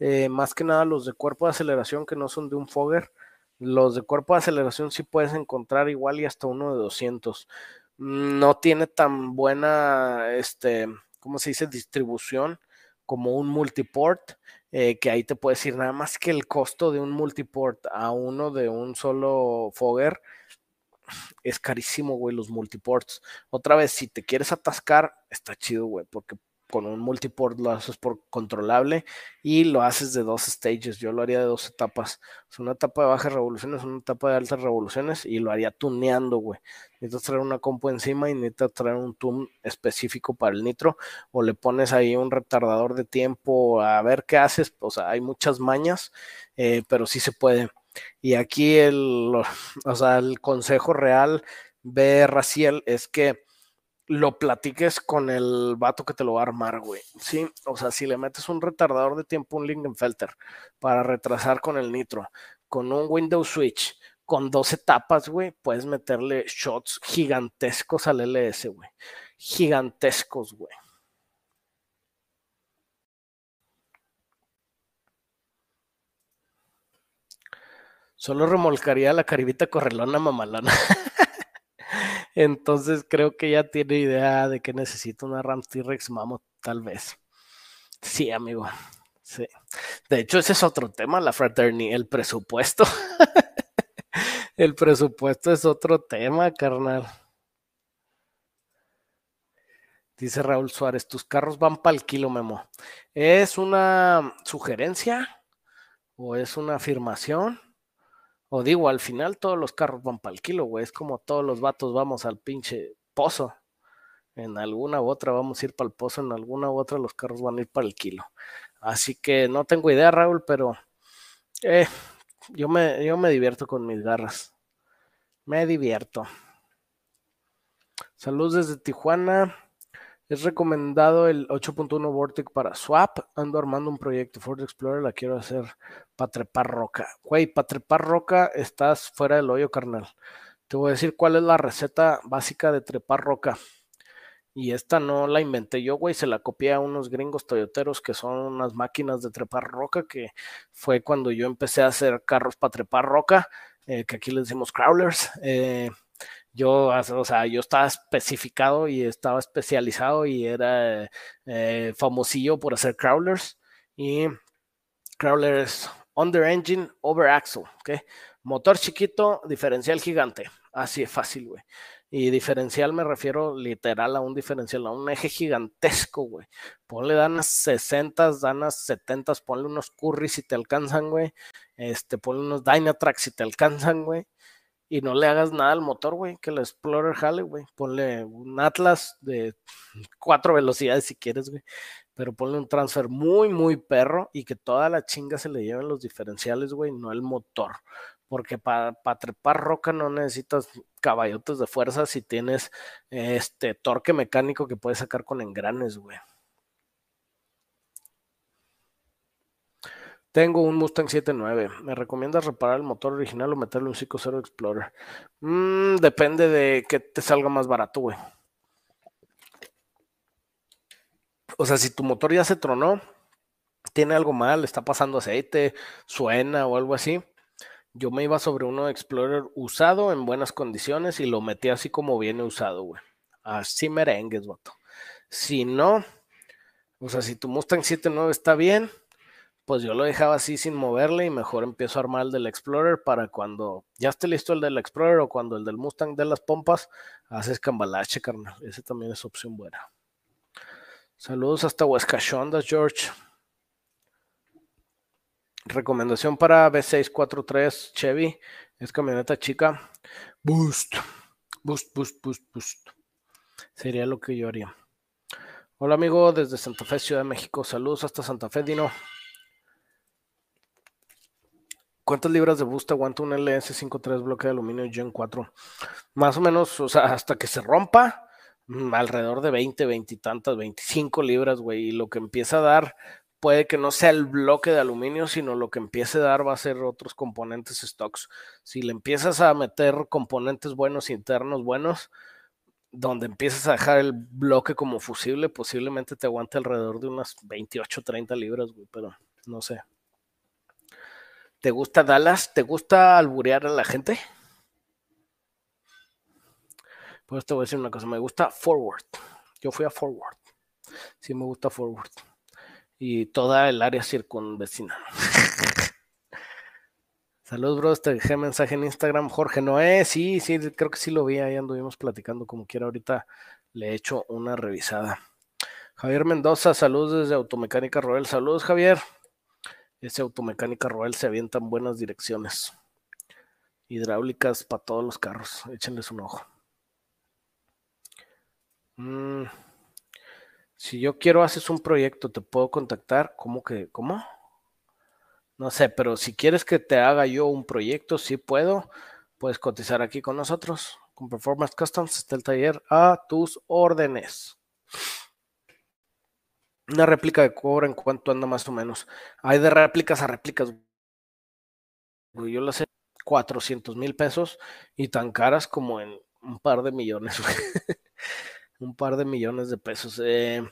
eh, más que nada los de cuerpo de aceleración que no son de un Fogger. Los de cuerpo de aceleración sí puedes encontrar igual y hasta uno de 200. No tiene tan buena, este, ¿cómo se dice? Distribución como un multiport. Eh, que ahí te puedes ir nada más que el costo de un multiport a uno de un solo Fogger es carísimo, güey, los multiports. Otra vez, si te quieres atascar, está chido, güey, porque con un multiport lo haces por controlable y lo haces de dos stages. Yo lo haría de dos etapas. Es una etapa de bajas revoluciones, una etapa de altas revoluciones y lo haría tuneando, güey. Necesitas traer una compu encima y necesitas traer un tune específico para el nitro o le pones ahí un retardador de tiempo a ver qué haces. O sea, hay muchas mañas, eh, pero sí se puede. Y aquí el, o sea, el consejo real de Raciel es que lo platiques con el vato que te lo va a armar, güey. Sí, o sea, si le metes un retardador de tiempo, un Lingenfelter, para retrasar con el nitro, con un Windows Switch, con dos etapas, güey, puedes meterle shots gigantescos al LS, güey. Gigantescos, güey. Solo remolcaría la caribita correlona mamalona. Entonces creo que ya tiene idea de que necesita una Ram T-Rex Mammoth, tal vez. Sí, amigo. Sí. De hecho, ese es otro tema, la fraternity, el presupuesto. el presupuesto es otro tema, carnal. Dice Raúl Suárez, tus carros van para el kilo, Memo. ¿Es una sugerencia o es una afirmación? O digo, al final todos los carros van para el kilo, güey. Es como todos los vatos vamos al pinche pozo. En alguna u otra vamos a ir para el pozo, en alguna u otra los carros van a ir para el kilo. Así que no tengo idea, Raúl, pero eh, yo, me, yo me divierto con mis garras. Me divierto. Saludos desde Tijuana. Es recomendado el 8.1 Vortex para Swap. Ando armando un proyecto Ford Explorer, la quiero hacer para trepar roca. Güey, para trepar roca estás fuera del hoyo, carnal. Te voy a decir cuál es la receta básica de trepar roca. Y esta no la inventé yo, güey, se la copié a unos gringos toyoteros que son unas máquinas de trepar roca, que fue cuando yo empecé a hacer carros para trepar roca, eh, que aquí les decimos crawlers. Eh, yo, o sea, yo estaba especificado y estaba especializado y era eh, famosillo por hacer crawlers. Y crawlers under engine, over axle, ¿ok? Motor chiquito, diferencial gigante. Así es fácil, güey. Y diferencial me refiero literal a un diferencial, a un eje gigantesco, güey. Ponle danas 60, danas 70, ponle unos curries si te alcanzan, güey. Este, ponle unos Dynatrack si te alcanzan, güey. Y no le hagas nada al motor, güey, que el Explorer jale, güey. Ponle un Atlas de cuatro velocidades si quieres, güey. Pero ponle un transfer muy, muy perro y que toda la chinga se le lleven los diferenciales, güey, no el motor porque para trepar roca no necesitas caballotes de fuerza si tienes este torque mecánico que puedes sacar con engranes, güey. Tengo un Mustang 79. ¿Me recomiendas reparar el motor original o meterle un 5.0 Explorer? Mm, depende de que te salga más barato, güey. O sea, si tu motor ya se tronó, tiene algo mal, está pasando aceite, suena o algo así, yo me iba sobre uno Explorer usado en buenas condiciones y lo metí así como viene usado, güey. Así merengues, vato. Si no, o sea, si tu Mustang 79 está bien, pues yo lo dejaba así sin moverle y mejor empiezo a armar el del Explorer para cuando ya esté listo el del Explorer o cuando el del Mustang de las pompas, haces cambalache, carnal. Ese también es opción buena. Saludos hasta Huesca George. Recomendación para B643 Chevy. Es camioneta chica. Boost. Boost, boost, boost, boost. Sería lo que yo haría. Hola amigo desde Santa Fe, Ciudad de México. Saludos hasta Santa Fe, Dino. ¿Cuántas libras de boost aguanta un LS53 bloque de aluminio Gen 4? Más o menos, o sea, hasta que se rompa, mm, alrededor de 20, 20 y tantas, 25 libras, güey. Y lo que empieza a dar puede que no sea el bloque de aluminio, sino lo que empiece a dar va a ser otros componentes stocks. Si le empiezas a meter componentes buenos internos buenos, donde empiezas a dejar el bloque como fusible, posiblemente te aguante alrededor de unas 28, 30 libras, güey, pero no sé. ¿Te gusta Dallas? ¿Te gusta alburear a la gente? Pues te voy a decir una cosa, me gusta Forward. Yo fui a Forward. Sí me gusta Forward y toda el área circunvecina. Saludos, bros. Te dejé mensaje en Instagram. Jorge Noé, sí, sí, creo que sí lo vi. Ahí anduvimos platicando como quiera. Ahorita le he hecho una revisada. Javier Mendoza, saludos desde Automecánica Royal. Saludos, Javier. Ese Automecánica Royal se avienta en buenas direcciones. Hidráulicas para todos los carros. Échenles un ojo. Mmm si yo quiero haces un proyecto, te puedo contactar. ¿Cómo que? ¿Cómo? No sé, pero si quieres que te haga yo un proyecto, sí puedo. Puedes cotizar aquí con nosotros. Con Performance Customs está el taller a tus órdenes. Una réplica de cobre en cuánto anda más o menos. Hay de réplicas a réplicas. Yo las sé 400 mil pesos y tan caras como en un par de millones. un par de millones de pesos. Eh,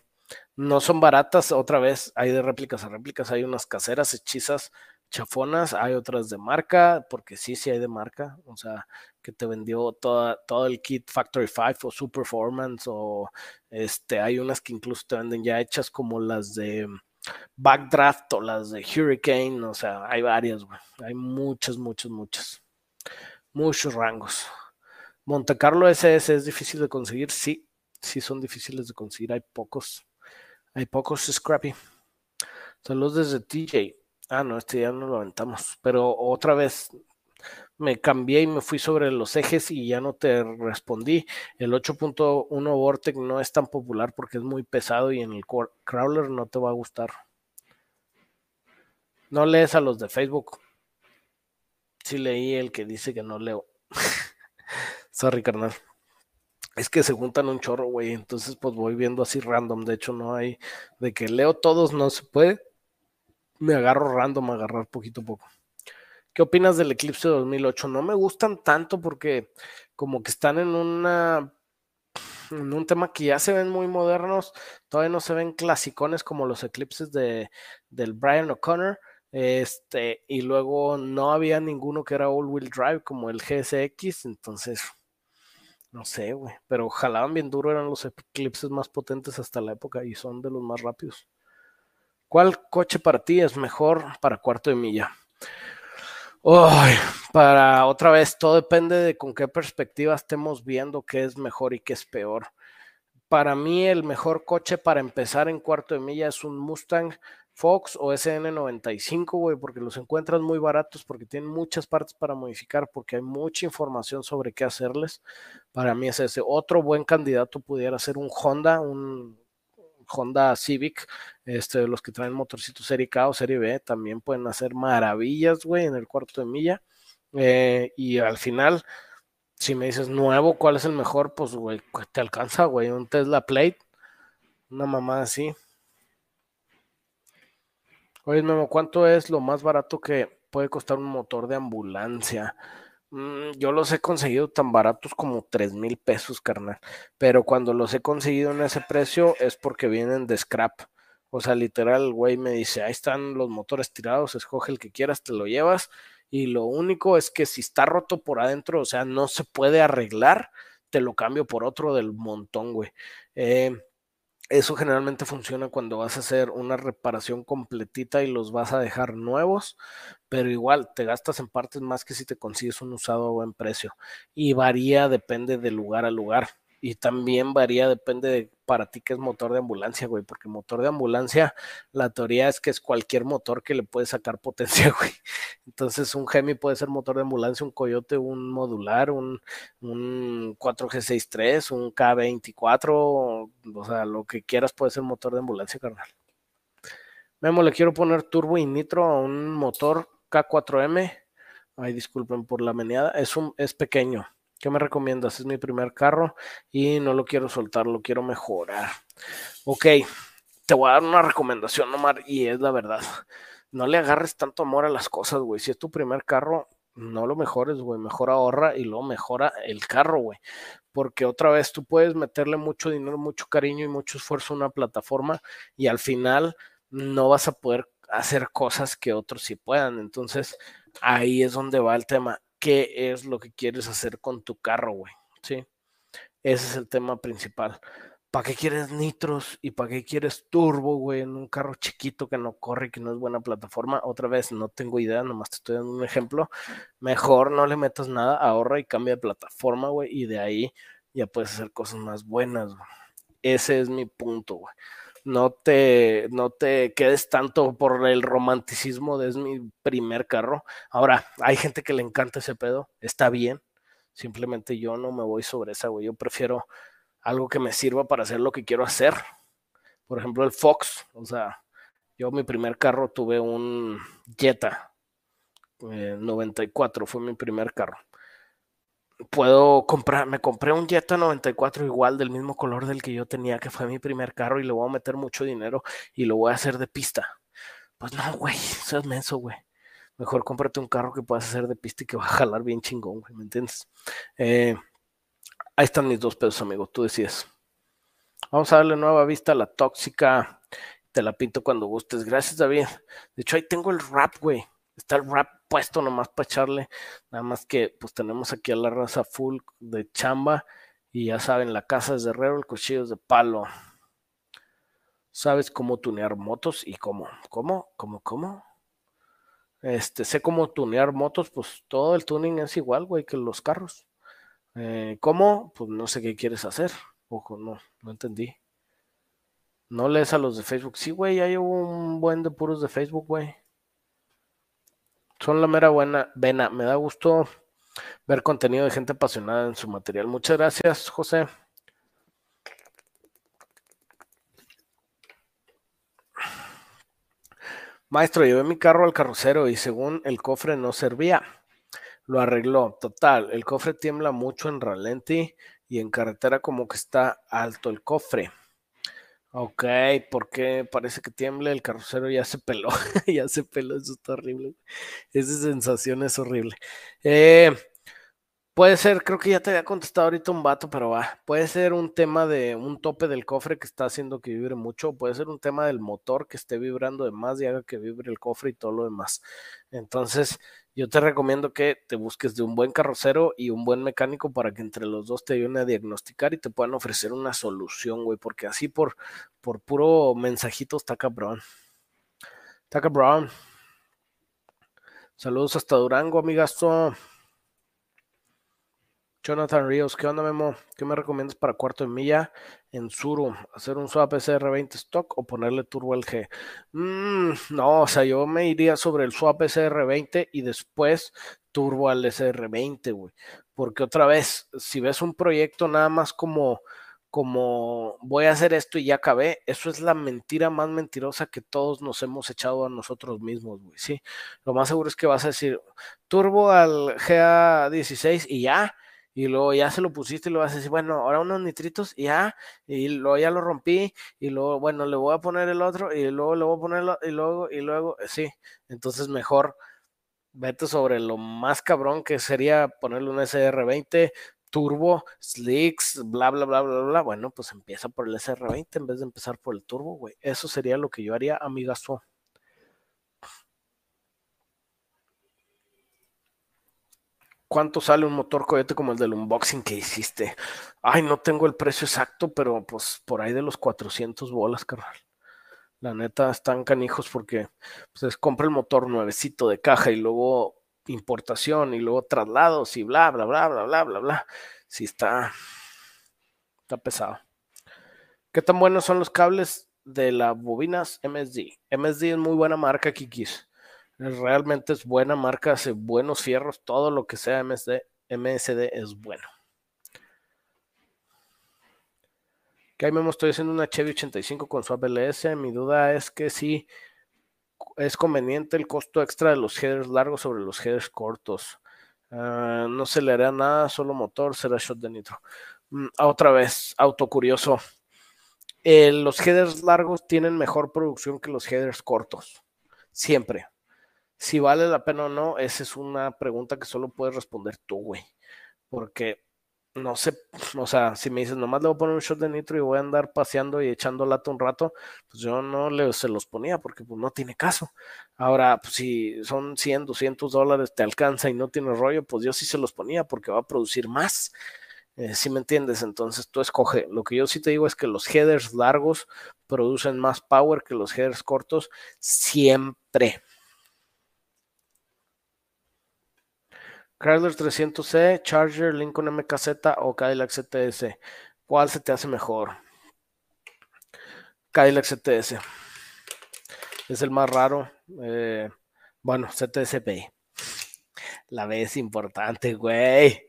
no son baratas, otra vez, hay de réplicas a réplicas, hay unas caseras hechizas chafonas, hay otras de marca, porque sí, sí hay de marca, o sea, que te vendió toda, todo el kit Factory 5 o Super Performance, o este, hay unas que incluso te venden ya hechas como las de Backdraft o las de Hurricane, o sea, hay varias, hay muchas, muchas, muchas, muchos rangos. Monte Carlo SS es difícil de conseguir, sí, sí son difíciles de conseguir, hay pocos, hay pocos Scrappy. Saludos desde TJ. Ah, no, este ya no lo aventamos, pero otra vez me cambié y me fui sobre los ejes y ya no te respondí. El 8.1 Vortex no es tan popular porque es muy pesado y en el crawler no te va a gustar. No lees a los de Facebook. Sí leí el que dice que no leo. Sorry, carnal. es que se juntan un chorro, güey. Entonces, pues voy viendo así random. De hecho, no hay de que leo todos, no se puede. Me agarro random, agarrar poquito a poco. ¿Qué opinas del eclipse de 2008? No me gustan tanto porque como que están en una en un tema que ya se ven muy modernos, todavía no se ven clasicones como los eclipses de, del Brian O'Connor, este, y luego no había ninguno que era all-wheel drive como el GSX, entonces, no sé, güey, pero jalaban bien duro, eran los eclipses más potentes hasta la época y son de los más rápidos. ¿Cuál coche para ti es mejor para cuarto de milla? Uy, para otra vez, todo depende de con qué perspectiva estemos viendo qué es mejor y qué es peor. Para mí, el mejor coche para empezar en cuarto de milla es un Mustang Fox o SN95, güey, porque los encuentras muy baratos, porque tienen muchas partes para modificar, porque hay mucha información sobre qué hacerles. Para mí es ese. Otro buen candidato pudiera ser un Honda, un Honda Civic, este, los que traen motorcitos serie K o serie B, también pueden hacer maravillas, güey, en el cuarto de milla. Eh, y al final, si me dices nuevo, ¿cuál es el mejor? Pues, güey, te alcanza, güey, un Tesla Plate, una mamá así. Oye, Memo, ¿cuánto es lo más barato que puede costar un motor de ambulancia? Mm, yo los he conseguido tan baratos como 3 mil pesos, carnal. Pero cuando los he conseguido en ese precio es porque vienen de scrap. O sea, literal, el güey me dice, ahí están los motores tirados, escoge el que quieras, te lo llevas. Y lo único es que si está roto por adentro, o sea, no se puede arreglar, te lo cambio por otro del montón, güey. Eh, eso generalmente funciona cuando vas a hacer una reparación completita y los vas a dejar nuevos, pero igual te gastas en partes más que si te consigues un usado a buen precio. Y varía, depende de lugar a lugar. Y también varía, depende de para ti qué es motor de ambulancia, güey, porque motor de ambulancia, la teoría es que es cualquier motor que le puede sacar potencia, güey. Entonces, un Hemi puede ser motor de ambulancia, un Coyote, un modular, un, un 4G63, un K24, o sea, lo que quieras puede ser motor de ambulancia, carnal. Memo, le quiero poner turbo y nitro a un motor K4M. Ay, disculpen por la meneada. Es, un, es pequeño. ¿Qué me recomiendas? Es mi primer carro y no lo quiero soltar, lo quiero mejorar. Ok, te voy a dar una recomendación, Omar, y es la verdad. No le agarres tanto amor a las cosas, güey. Si es tu primer carro, no lo mejores, güey. Mejor ahorra y luego mejora el carro, güey. Porque otra vez tú puedes meterle mucho dinero, mucho cariño y mucho esfuerzo a una plataforma y al final no vas a poder hacer cosas que otros sí puedan. Entonces, ahí es donde va el tema qué es lo que quieres hacer con tu carro, güey. Sí. Ese es el tema principal. ¿Para qué quieres nitros y para qué quieres turbo, güey, en un carro chiquito que no corre que no es buena plataforma? Otra vez, no tengo idea, nomás te estoy dando un ejemplo. Mejor no le metas nada, ahorra y cambia de plataforma, güey, y de ahí ya puedes hacer cosas más buenas. Ese es mi punto, güey no te, no te quedes tanto por el romanticismo de es mi primer carro. Ahora, hay gente que le encanta ese pedo, está bien. Simplemente yo no me voy sobre esa, güey. Yo prefiero algo que me sirva para hacer lo que quiero hacer. Por ejemplo, el Fox. O sea, yo mi primer carro tuve un Jetta. 94 eh, fue mi primer carro puedo comprar, me compré un Jetta 94 igual del mismo color del que yo tenía, que fue mi primer carro y le voy a meter mucho dinero y lo voy a hacer de pista. Pues no, güey, eso es menso, güey. Mejor cómprate un carro que puedas hacer de pista y que va a jalar bien chingón, güey, ¿me entiendes? Eh, ahí están mis dos pesos, amigo, tú decides. Vamos a darle nueva vista a la tóxica. Te la pinto cuando gustes. Gracias, David. De hecho, ahí tengo el rap, güey. Está el rap puesto nomás para echarle. Nada más que pues tenemos aquí a la raza full de chamba. Y ya saben, la casa es de herrero, el cuchillo es de palo. ¿Sabes cómo tunear motos y cómo? ¿Cómo? ¿Cómo? ¿Cómo? Este, sé cómo tunear motos, pues todo el tuning es igual, güey, que los carros. Eh, ¿Cómo? Pues no sé qué quieres hacer. Ojo, no, no entendí. No lees a los de Facebook. Sí, güey, hay un buen de puros de Facebook, güey son la mera buena vena. Me da gusto ver contenido de gente apasionada en su material. Muchas gracias, José. Maestro, llevé mi carro al carrocero y según el cofre no servía. lo arregló. Total, el cofre tiembla mucho en ralenti y en carretera como que está alto el cofre. Ok, porque parece que tiembla, el carrocero ya se peló, ya se peló, eso está horrible. Esa sensación es horrible. Eh, Puede ser, creo que ya te había contestado ahorita un vato, pero va. Puede ser un tema de un tope del cofre que está haciendo que vibre mucho. Puede ser un tema del motor que esté vibrando de más y haga que vibre el cofre y todo lo demás. Entonces, yo te recomiendo que te busques de un buen carrocero y un buen mecánico para que entre los dos te ayuden a diagnosticar y te puedan ofrecer una solución, güey. Porque así por, por puro mensajito está cabrón. Está cabrón. Saludos hasta Durango, amigazo. Jonathan Ríos, ¿qué onda, Memo? ¿Qué me recomiendas para cuarto de milla en Suru? ¿Hacer un swap SR20 stock o ponerle turbo LG? Mm, no, o sea, yo me iría sobre el swap SR20 y después turbo al SR20, güey. Porque otra vez, si ves un proyecto nada más como, como voy a hacer esto y ya acabé, eso es la mentira más mentirosa que todos nos hemos echado a nosotros mismos, güey. Sí, lo más seguro es que vas a decir turbo al GA16 y ya y luego ya se lo pusiste y lo vas a decir, bueno, ahora unos nitritos y ya, y luego ya lo rompí, y luego, bueno, le voy a poner el otro, y luego le voy a poner, y luego, y luego, sí, entonces mejor vete sobre lo más cabrón que sería ponerle un SR20 turbo, slicks, bla, bla, bla, bla, bla, bueno, pues empieza por el SR20 en vez de empezar por el turbo, güey, eso sería lo que yo haría, amigazo. ¿Cuánto sale un motor cohete como el del unboxing que hiciste? Ay, no tengo el precio exacto, pero pues por ahí de los 400 bolas, carnal. La neta están canijos porque pues compra el motor nuevecito de caja y luego importación y luego traslados y bla, bla, bla, bla, bla, bla, bla. Sí está, está pesado. ¿Qué tan buenos son los cables de las bobinas MSD? MSD es muy buena marca, Kikis. Realmente es buena marca, hace buenos fierros, todo lo que sea MSD, MSD es bueno. Que ahí me estoy haciendo una Chevy 85 con su ABLS. Mi duda es que si es conveniente el costo extra de los headers largos sobre los headers cortos. Ah, no se le hará nada, solo motor, será shot de nitro. Mm, otra vez, autocurioso. Eh, los headers largos tienen mejor producción que los headers cortos. Siempre. Si vale la pena o no, esa es una pregunta que solo puedes responder tú, güey. Porque no sé, o sea, si me dices, nomás le voy a poner un shot de nitro y voy a andar paseando y echando lata un rato, pues yo no le, se los ponía porque pues no tiene caso. Ahora, pues si son 100, 200 dólares, te alcanza y no tiene rollo, pues yo sí se los ponía porque va a producir más. Eh, si me entiendes, entonces tú escoge. Lo que yo sí te digo es que los headers largos producen más power que los headers cortos siempre. Chrysler 300C, Charger, Lincoln MKZ o Cadillac CTS. ¿Cuál se te hace mejor? Cadillac CTS. Es el más raro. Eh, bueno, CTSB. La B es importante, güey.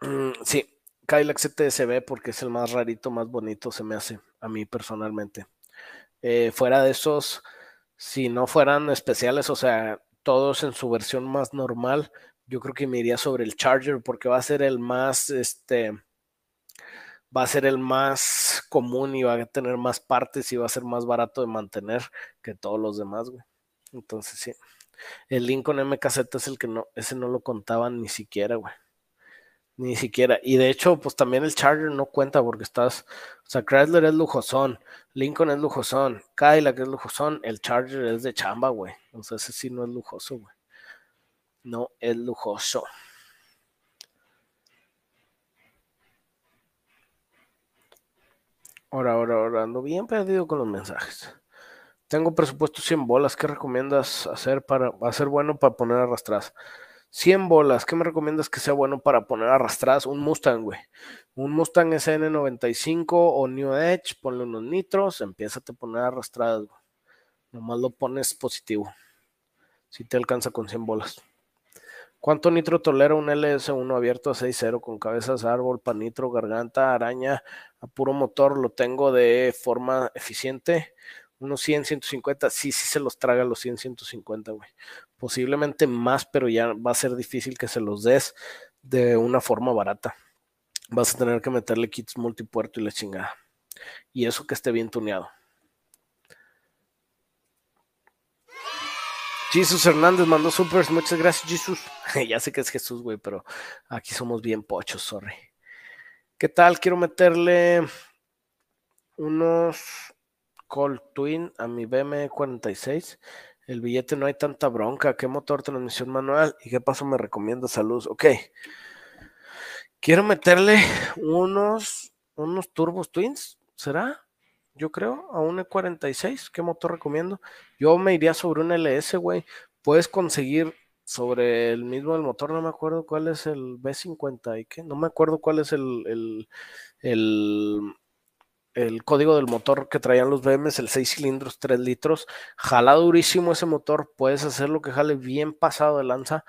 Mm, sí, Cadillac CTSB porque es el más rarito, más bonito, se me hace a mí personalmente. Eh, fuera de esos, si no fueran especiales, o sea, todos en su versión más normal, yo creo que me iría sobre el Charger porque va a ser el más, este, va a ser el más común y va a tener más partes y va a ser más barato de mantener que todos los demás, güey. Entonces sí. El Lincoln MKZ es el que no, ese no lo contaban ni siquiera, güey. Ni siquiera. Y de hecho, pues también el Charger no cuenta porque estás. O sea, Chrysler es lujosón. Lincoln es lujosón. Cadillac es lujosón. El Charger es de chamba, güey. O sea, ese sí no es lujoso, güey. No es lujoso. Ahora, ahora, ahora. Ando bien perdido con los mensajes. Tengo presupuesto 100 bolas. ¿Qué recomiendas hacer para hacer bueno para poner arrastras? 100 bolas, ¿qué me recomiendas que sea bueno para poner arrastradas? Un Mustang, güey. Un Mustang SN95 o New Edge, ponle unos nitros, empieza a poner arrastradas, güey. Nomás lo pones positivo. Si te alcanza con 100 bolas. ¿Cuánto nitro tolera un LS1 abierto a 6.0 con cabezas árbol, panitro, garganta, araña, a puro motor? Lo tengo de forma eficiente. Unos 100, 150, sí, sí se los traga los 100, 150, güey posiblemente más, pero ya va a ser difícil que se los des de una forma barata. Vas a tener que meterle kits multipuerto y la chingada. Y eso que esté bien tuneado. Jesús Hernández mandó supers. Muchas gracias, Jesús. ya sé que es Jesús, güey, pero aquí somos bien pochos, sorry. ¿Qué tal? Quiero meterle unos Cold Twin a mi BM46. El billete no hay tanta bronca. ¿Qué motor, transmisión manual? ¿Y qué paso me recomienda? Salud. Ok. Quiero meterle unos, unos turbos twins. ¿Será? yo creo, a un E46. ¿Qué motor recomiendo? Yo me iría sobre un LS, güey. Puedes conseguir sobre el mismo el motor, no me acuerdo cuál es el B50 y qué, no me acuerdo cuál es el, el, el, el código del motor que traían los BMs, el 6 cilindros, 3 litros. Jala durísimo ese motor, puedes hacer lo que jale bien pasado de lanza.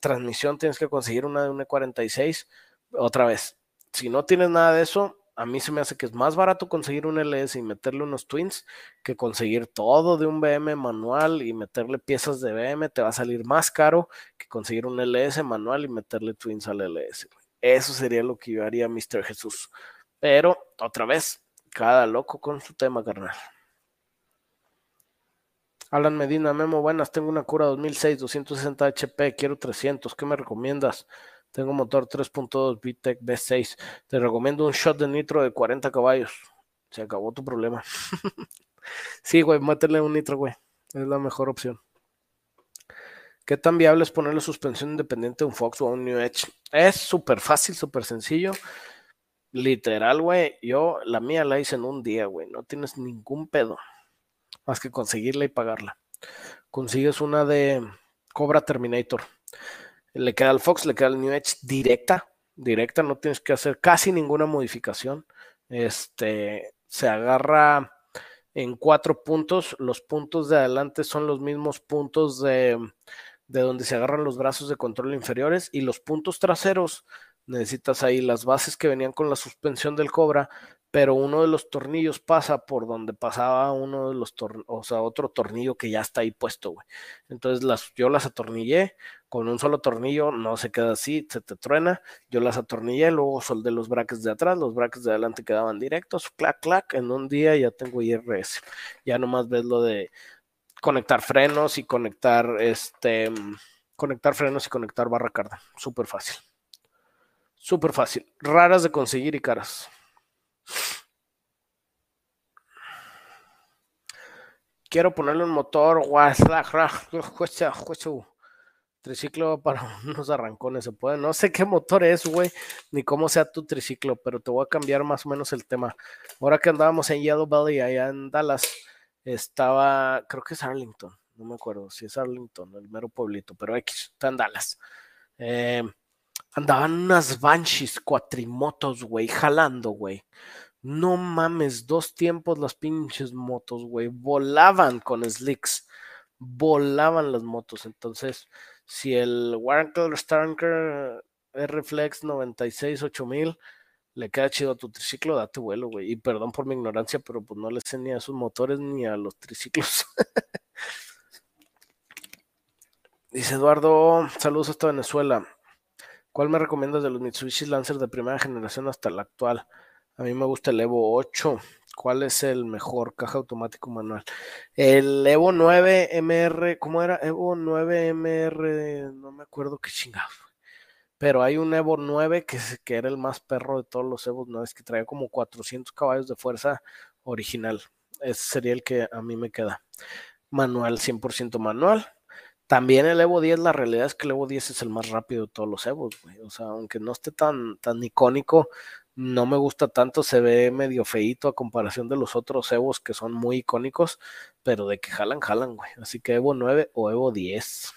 Transmisión tienes que conseguir una de un E46. Otra vez, si no tienes nada de eso, a mí se me hace que es más barato conseguir un LS y meterle unos twins que conseguir todo de un BM manual y meterle piezas de BM. Te va a salir más caro que conseguir un LS manual y meterle twins al LS. Eso sería lo que yo haría, Mr. Jesús. Pero, otra vez, cada loco con su tema, carnal. Alan Medina, Memo, buenas, tengo una cura 2006, 260 HP, quiero 300, ¿qué me recomiendas? Tengo motor 3.2 VTEC V6. Te recomiendo un shot de nitro de 40 caballos. Se acabó tu problema. sí, güey, métele un nitro, güey. Es la mejor opción. ¿Qué tan viable es ponerle suspensión independiente a un Fox o a un New Edge? Es súper fácil, súper sencillo. Literal, güey. Yo la mía la hice en un día, güey. No tienes ningún pedo. Más que conseguirla y pagarla. Consigues una de Cobra Terminator. Le queda al Fox, le queda al New Edge directa, directa, no tienes que hacer casi ninguna modificación. Este se agarra en cuatro puntos. Los puntos de adelante son los mismos puntos de, de donde se agarran los brazos de control inferiores y los puntos traseros necesitas ahí las bases que venían con la suspensión del Cobra, pero uno de los tornillos pasa por donde pasaba uno de los tornillos, o sea, otro tornillo que ya está ahí puesto, güey. Entonces las, yo las atornillé con un solo tornillo, no se queda así, se te truena. Yo las atornillé, luego soldé los brackets de atrás, los brackets de adelante quedaban directos, clac, clac, en un día ya tengo IRS. Ya nomás ves lo de conectar frenos y conectar este conectar frenos y conectar barra carga. Súper fácil. Súper fácil. Raras de conseguir y caras. Quiero ponerle un motor triciclo para unos arrancones. Se puede. No sé qué motor es, güey, ni cómo sea tu triciclo, pero te voy a cambiar más o menos el tema. Ahora que andábamos en Yellow Valley, allá en Dallas, estaba, creo que es Arlington, no me acuerdo si es Arlington, el mero pueblito, pero X, está en Dallas. Eh, andaban unas Banshees cuatrimotos, güey, jalando, güey. No mames, dos tiempos las pinches motos, güey. Volaban con slicks. Volaban las motos. Entonces, si el Warnkel Starker R-Flex 96 8000 le queda chido a tu triciclo, date vuelo, güey. Y perdón por mi ignorancia, pero pues no le sé ni a sus motores ni a los triciclos. Dice Eduardo, saludos hasta Venezuela. ¿Cuál me recomiendas de los Mitsubishi Lancer de primera generación hasta la actual? A mí me gusta el Evo 8. ¿Cuál es el mejor caja automático manual? El Evo 9 MR, ¿cómo era? Evo 9 MR, no me acuerdo qué chingado. Pero hay un Evo 9 que, que era el más perro de todos los Evo 9, que traía como 400 caballos de fuerza original. Ese sería el que a mí me queda. Manual, 100% manual. También el Evo 10, la realidad es que el Evo 10 es el más rápido de todos los Evos, güey. O sea, aunque no esté tan, tan icónico, no me gusta tanto, se ve medio feito a comparación de los otros Evos que son muy icónicos, pero de que jalan, jalan, güey. Así que Evo 9 o Evo 10.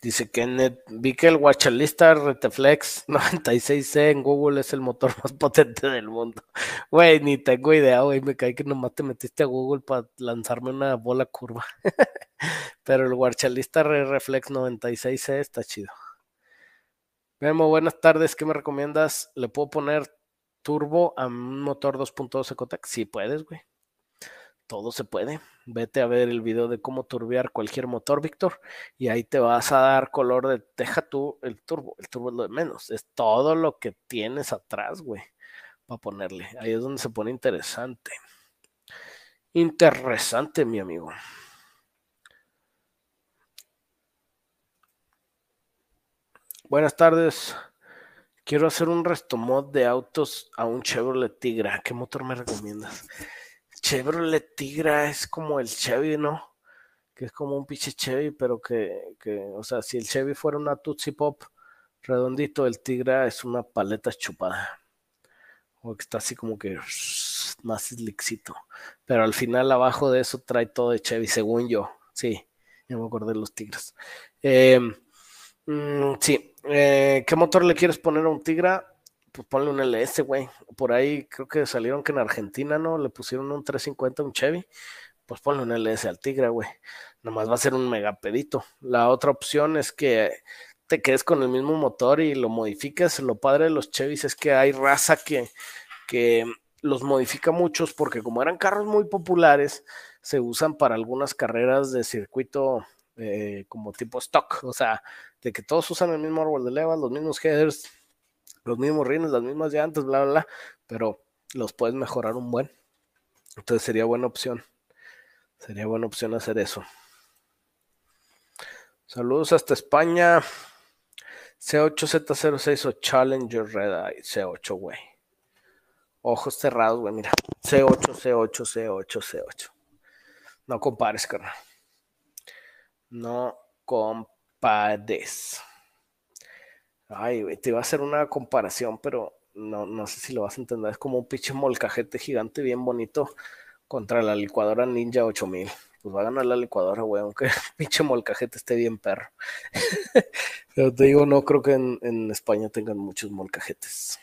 Dice Kenneth, vi que el Watchalista Reteflex 96C en Google es el motor más potente del mundo. Güey, ni tengo idea, güey. Me cae que nomás te metiste a Google para lanzarme una bola curva. Pero el Watchalista Reflex 96C está chido. Memo, buenas tardes. ¿Qué me recomiendas? ¿Le puedo poner turbo a un motor 2.2 Ecotec? Sí, puedes, güey. Todo se puede. Vete a ver el video de cómo turbear cualquier motor, Víctor, y ahí te vas a dar color de, deja tú el turbo, el turbo es lo de menos, es todo lo que tienes atrás, güey, para ponerle. Ahí es donde se pone interesante. Interesante, mi amigo. Buenas tardes. Quiero hacer un restomod de autos a un Chevrolet Tigra. ¿Qué motor me recomiendas? Chevrolet Tigra es como el Chevy, ¿no? Que es como un pinche Chevy, pero que, que, o sea, si el Chevy fuera una Tootsie Pop redondito, el Tigra es una paleta chupada. O que está así como que más slickcito. Pero al final abajo de eso trae todo de Chevy, según yo. Sí, ya me acordé de los Tigres. Eh, Mm, sí. Eh, ¿Qué motor le quieres poner a un Tigra? Pues ponle un LS, güey. Por ahí creo que salieron que en Argentina, ¿no? Le pusieron un 350 a un Chevy. Pues ponle un LS al Tigra, güey. Nomás va a ser un megapedito. La otra opción es que te quedes con el mismo motor y lo modifiques. Lo padre de los Chevys es que hay raza que, que los modifica muchos porque como eran carros muy populares, se usan para algunas carreras de circuito eh, como tipo stock, o sea, de que todos usan el mismo árbol de levas, los mismos headers, los mismos rines, las mismas llantas, bla, bla, bla, pero los puedes mejorar un buen. Entonces sería buena opción. Sería buena opción hacer eso. Saludos hasta España. C8Z06 o Challenger Red Eye. C8, güey. Ojos cerrados, güey. Mira. C8, C8, C8, C8. No compares, carnal. No compares. Ay, güey, te iba a hacer una comparación, pero no, no sé si lo vas a entender. Es como un pinche molcajete gigante bien bonito contra la licuadora Ninja 8000. Pues va a ganar la licuadora, güey, aunque el pinche molcajete esté bien perro. pero te digo, no creo que en, España tengan muchos molcajetes.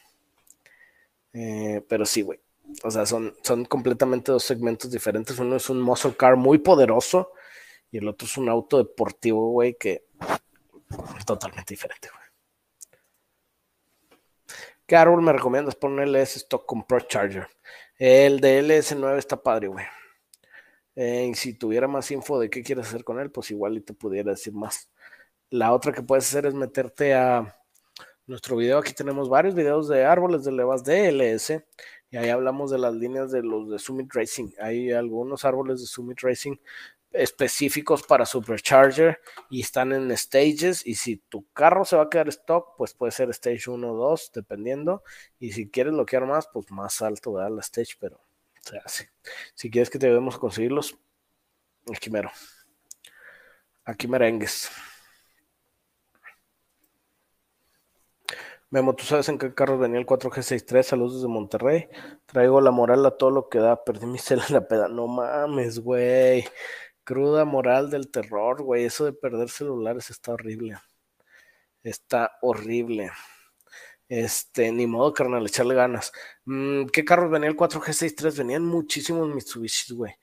Eh, pero sí, güey. O sea, son, son completamente dos segmentos diferentes. Uno es un muscle car muy poderoso y el otro es un auto deportivo, güey, que totalmente diferente, güey. ¿Qué árbol me recomiendas? Ponerle ese stock con Pro Charger. El de LS9 está padre, güey. Eh, y si tuviera más info de qué quieres hacer con él, pues igual y te pudiera decir más. La otra que puedes hacer es meterte a nuestro video. Aquí tenemos varios videos de árboles de levas de LS. Y ahí hablamos de las líneas de los de Summit Racing. Hay algunos árboles de Summit Racing específicos para Supercharger y están en stages y si tu carro se va a quedar stock, pues puede ser stage 1 o 2, dependiendo, y si quieres bloquear más, pues más alto da la stage, pero se hace. Si quieres que te debemos conseguirlos, aquí. Aquí merengues. Memo, ¿tú sabes en qué carro venía el 4G63? Saludos desde Monterrey. Traigo la moral a todo lo que da. Perdí mi cel en la peda. No mames, güey cruda moral del terror, güey. Eso de perder celulares está horrible. Está horrible. Este, ni modo, carnal, echarle ganas. Mm, ¿Qué carros venía el 4G63? Venían muchísimos Mitsubishi, güey.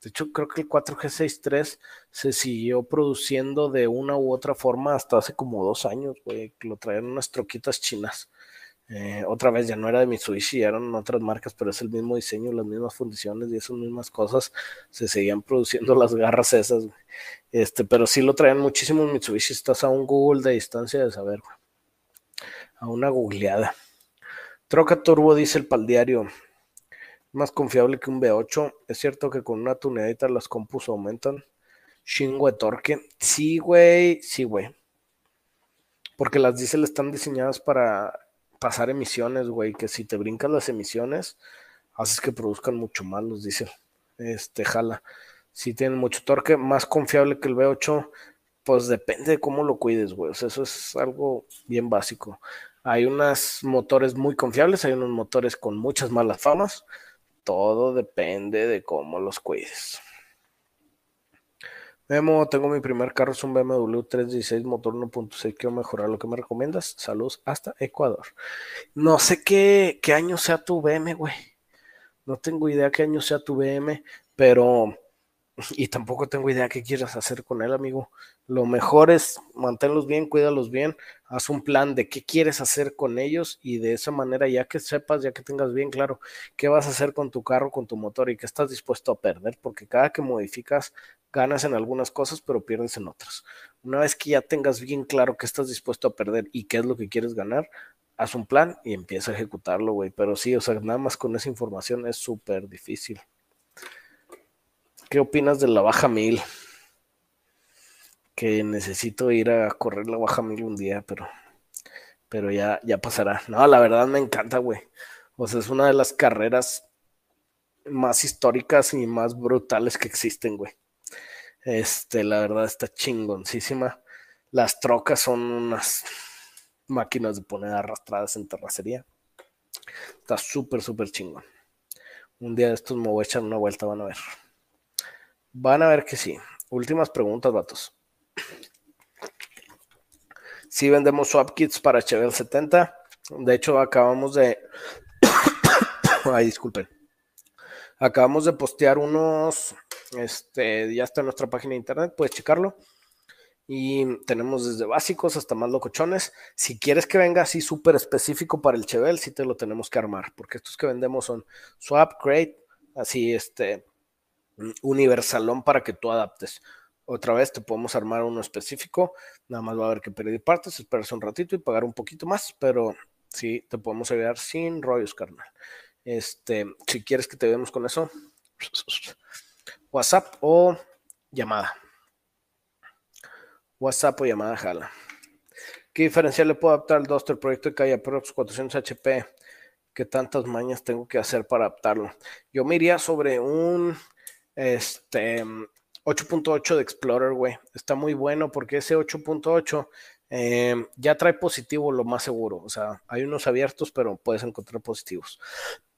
De hecho, creo que el 4G63 se siguió produciendo de una u otra forma hasta hace como dos años, güey. Lo traían unas troquitas chinas. Eh, otra vez ya no era de Mitsubishi, eran otras marcas, pero es el mismo diseño, las mismas funciones y esas mismas cosas. Se seguían produciendo las garras esas, Este, pero sí lo traían muchísimos Mitsubishi. Estás a un Google de distancia de saber, A una googleada. Troca Turbo, dice el paldiario. Más confiable que un V8. Es cierto que con una tuneadita las compus aumentan. Chingo de torque. Sí, güey. Sí, güey. Porque las diesel están diseñadas para pasar emisiones, güey, que si te brincas las emisiones, haces que produzcan mucho más los diésel. Este, jala. Si tienen mucho torque, más confiable que el V8, pues depende de cómo lo cuides, güey. O sea, eso es algo bien básico. Hay unos motores muy confiables, hay unos motores con muchas malas famas. Todo depende de cómo los cuides. Memo, tengo mi primer carro, es un BMW 316 motor 1.6, quiero mejorar lo que me recomiendas. Saludos hasta Ecuador. No sé qué, qué año sea tu BM, güey. No tengo idea qué año sea tu BM, pero y tampoco tengo idea qué quieras hacer con él, amigo. Lo mejor es manténlos bien, cuídalos bien, haz un plan de qué quieres hacer con ellos y de esa manera ya que sepas, ya que tengas bien claro qué vas a hacer con tu carro, con tu motor y qué estás dispuesto a perder, porque cada que modificas ganas en algunas cosas, pero pierdes en otras. Una vez que ya tengas bien claro qué estás dispuesto a perder y qué es lo que quieres ganar, haz un plan y empieza a ejecutarlo, güey. Pero sí, o sea, nada más con esa información es súper difícil. ¿Qué opinas de la baja mil? Que necesito ir a correr la baja mil un día, pero, pero ya, ya pasará. No, la verdad me encanta, güey. O sea, es una de las carreras más históricas y más brutales que existen, güey. Este, la verdad está chingoncísima. Las trocas son unas máquinas de poner arrastradas en terracería. Está súper, súper chingón. Un día de estos me voy a echar una vuelta, van a ver. Van a ver que sí. Últimas preguntas, vatos. Si vendemos swap kits para Chevel 70. De hecho, acabamos de. Ay, disculpen. Acabamos de postear unos. Este, ya está en nuestra página de internet, puedes checarlo. Y tenemos desde básicos hasta más locochones. Si quieres que venga así súper específico para el Chevel, sí te lo tenemos que armar. Porque estos que vendemos son swap, crate, así este universalón para que tú adaptes. Otra vez te podemos armar uno específico, nada más va a haber que pedir partes, esperarse un ratito y pagar un poquito más, pero sí te podemos ayudar sin rollos, carnal. Este, si quieres que te veamos con eso, WhatsApp o llamada. WhatsApp o llamada jala. ¿Qué diferencial le puedo adaptar al Duster proyecto de Calle Prox 400 HP? ¿Qué tantas mañas tengo que hacer para adaptarlo? Yo me iría sobre un este 8.8 de Explorer, güey. Está muy bueno porque ese 8.8 em, ya trae positivo lo más seguro. O sea, hay unos abiertos, pero puedes encontrar positivos.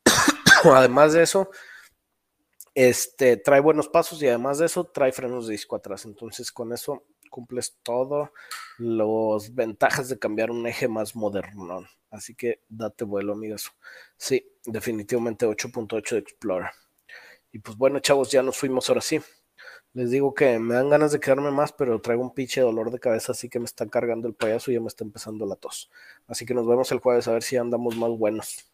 además de eso, este trae buenos pasos y además de eso trae frenos de disco atrás. Entonces, con eso cumples todo las ventajas de cambiar un eje más moderno. Así que date vuelo, amigas. Sí, definitivamente 8.8 de Explorer. Y pues bueno, chavos, ya nos fuimos ahora sí. Les digo que me dan ganas de quedarme más, pero traigo un pinche dolor de cabeza, así que me está cargando el payaso y ya me está empezando la tos. Así que nos vemos el jueves a ver si andamos más buenos.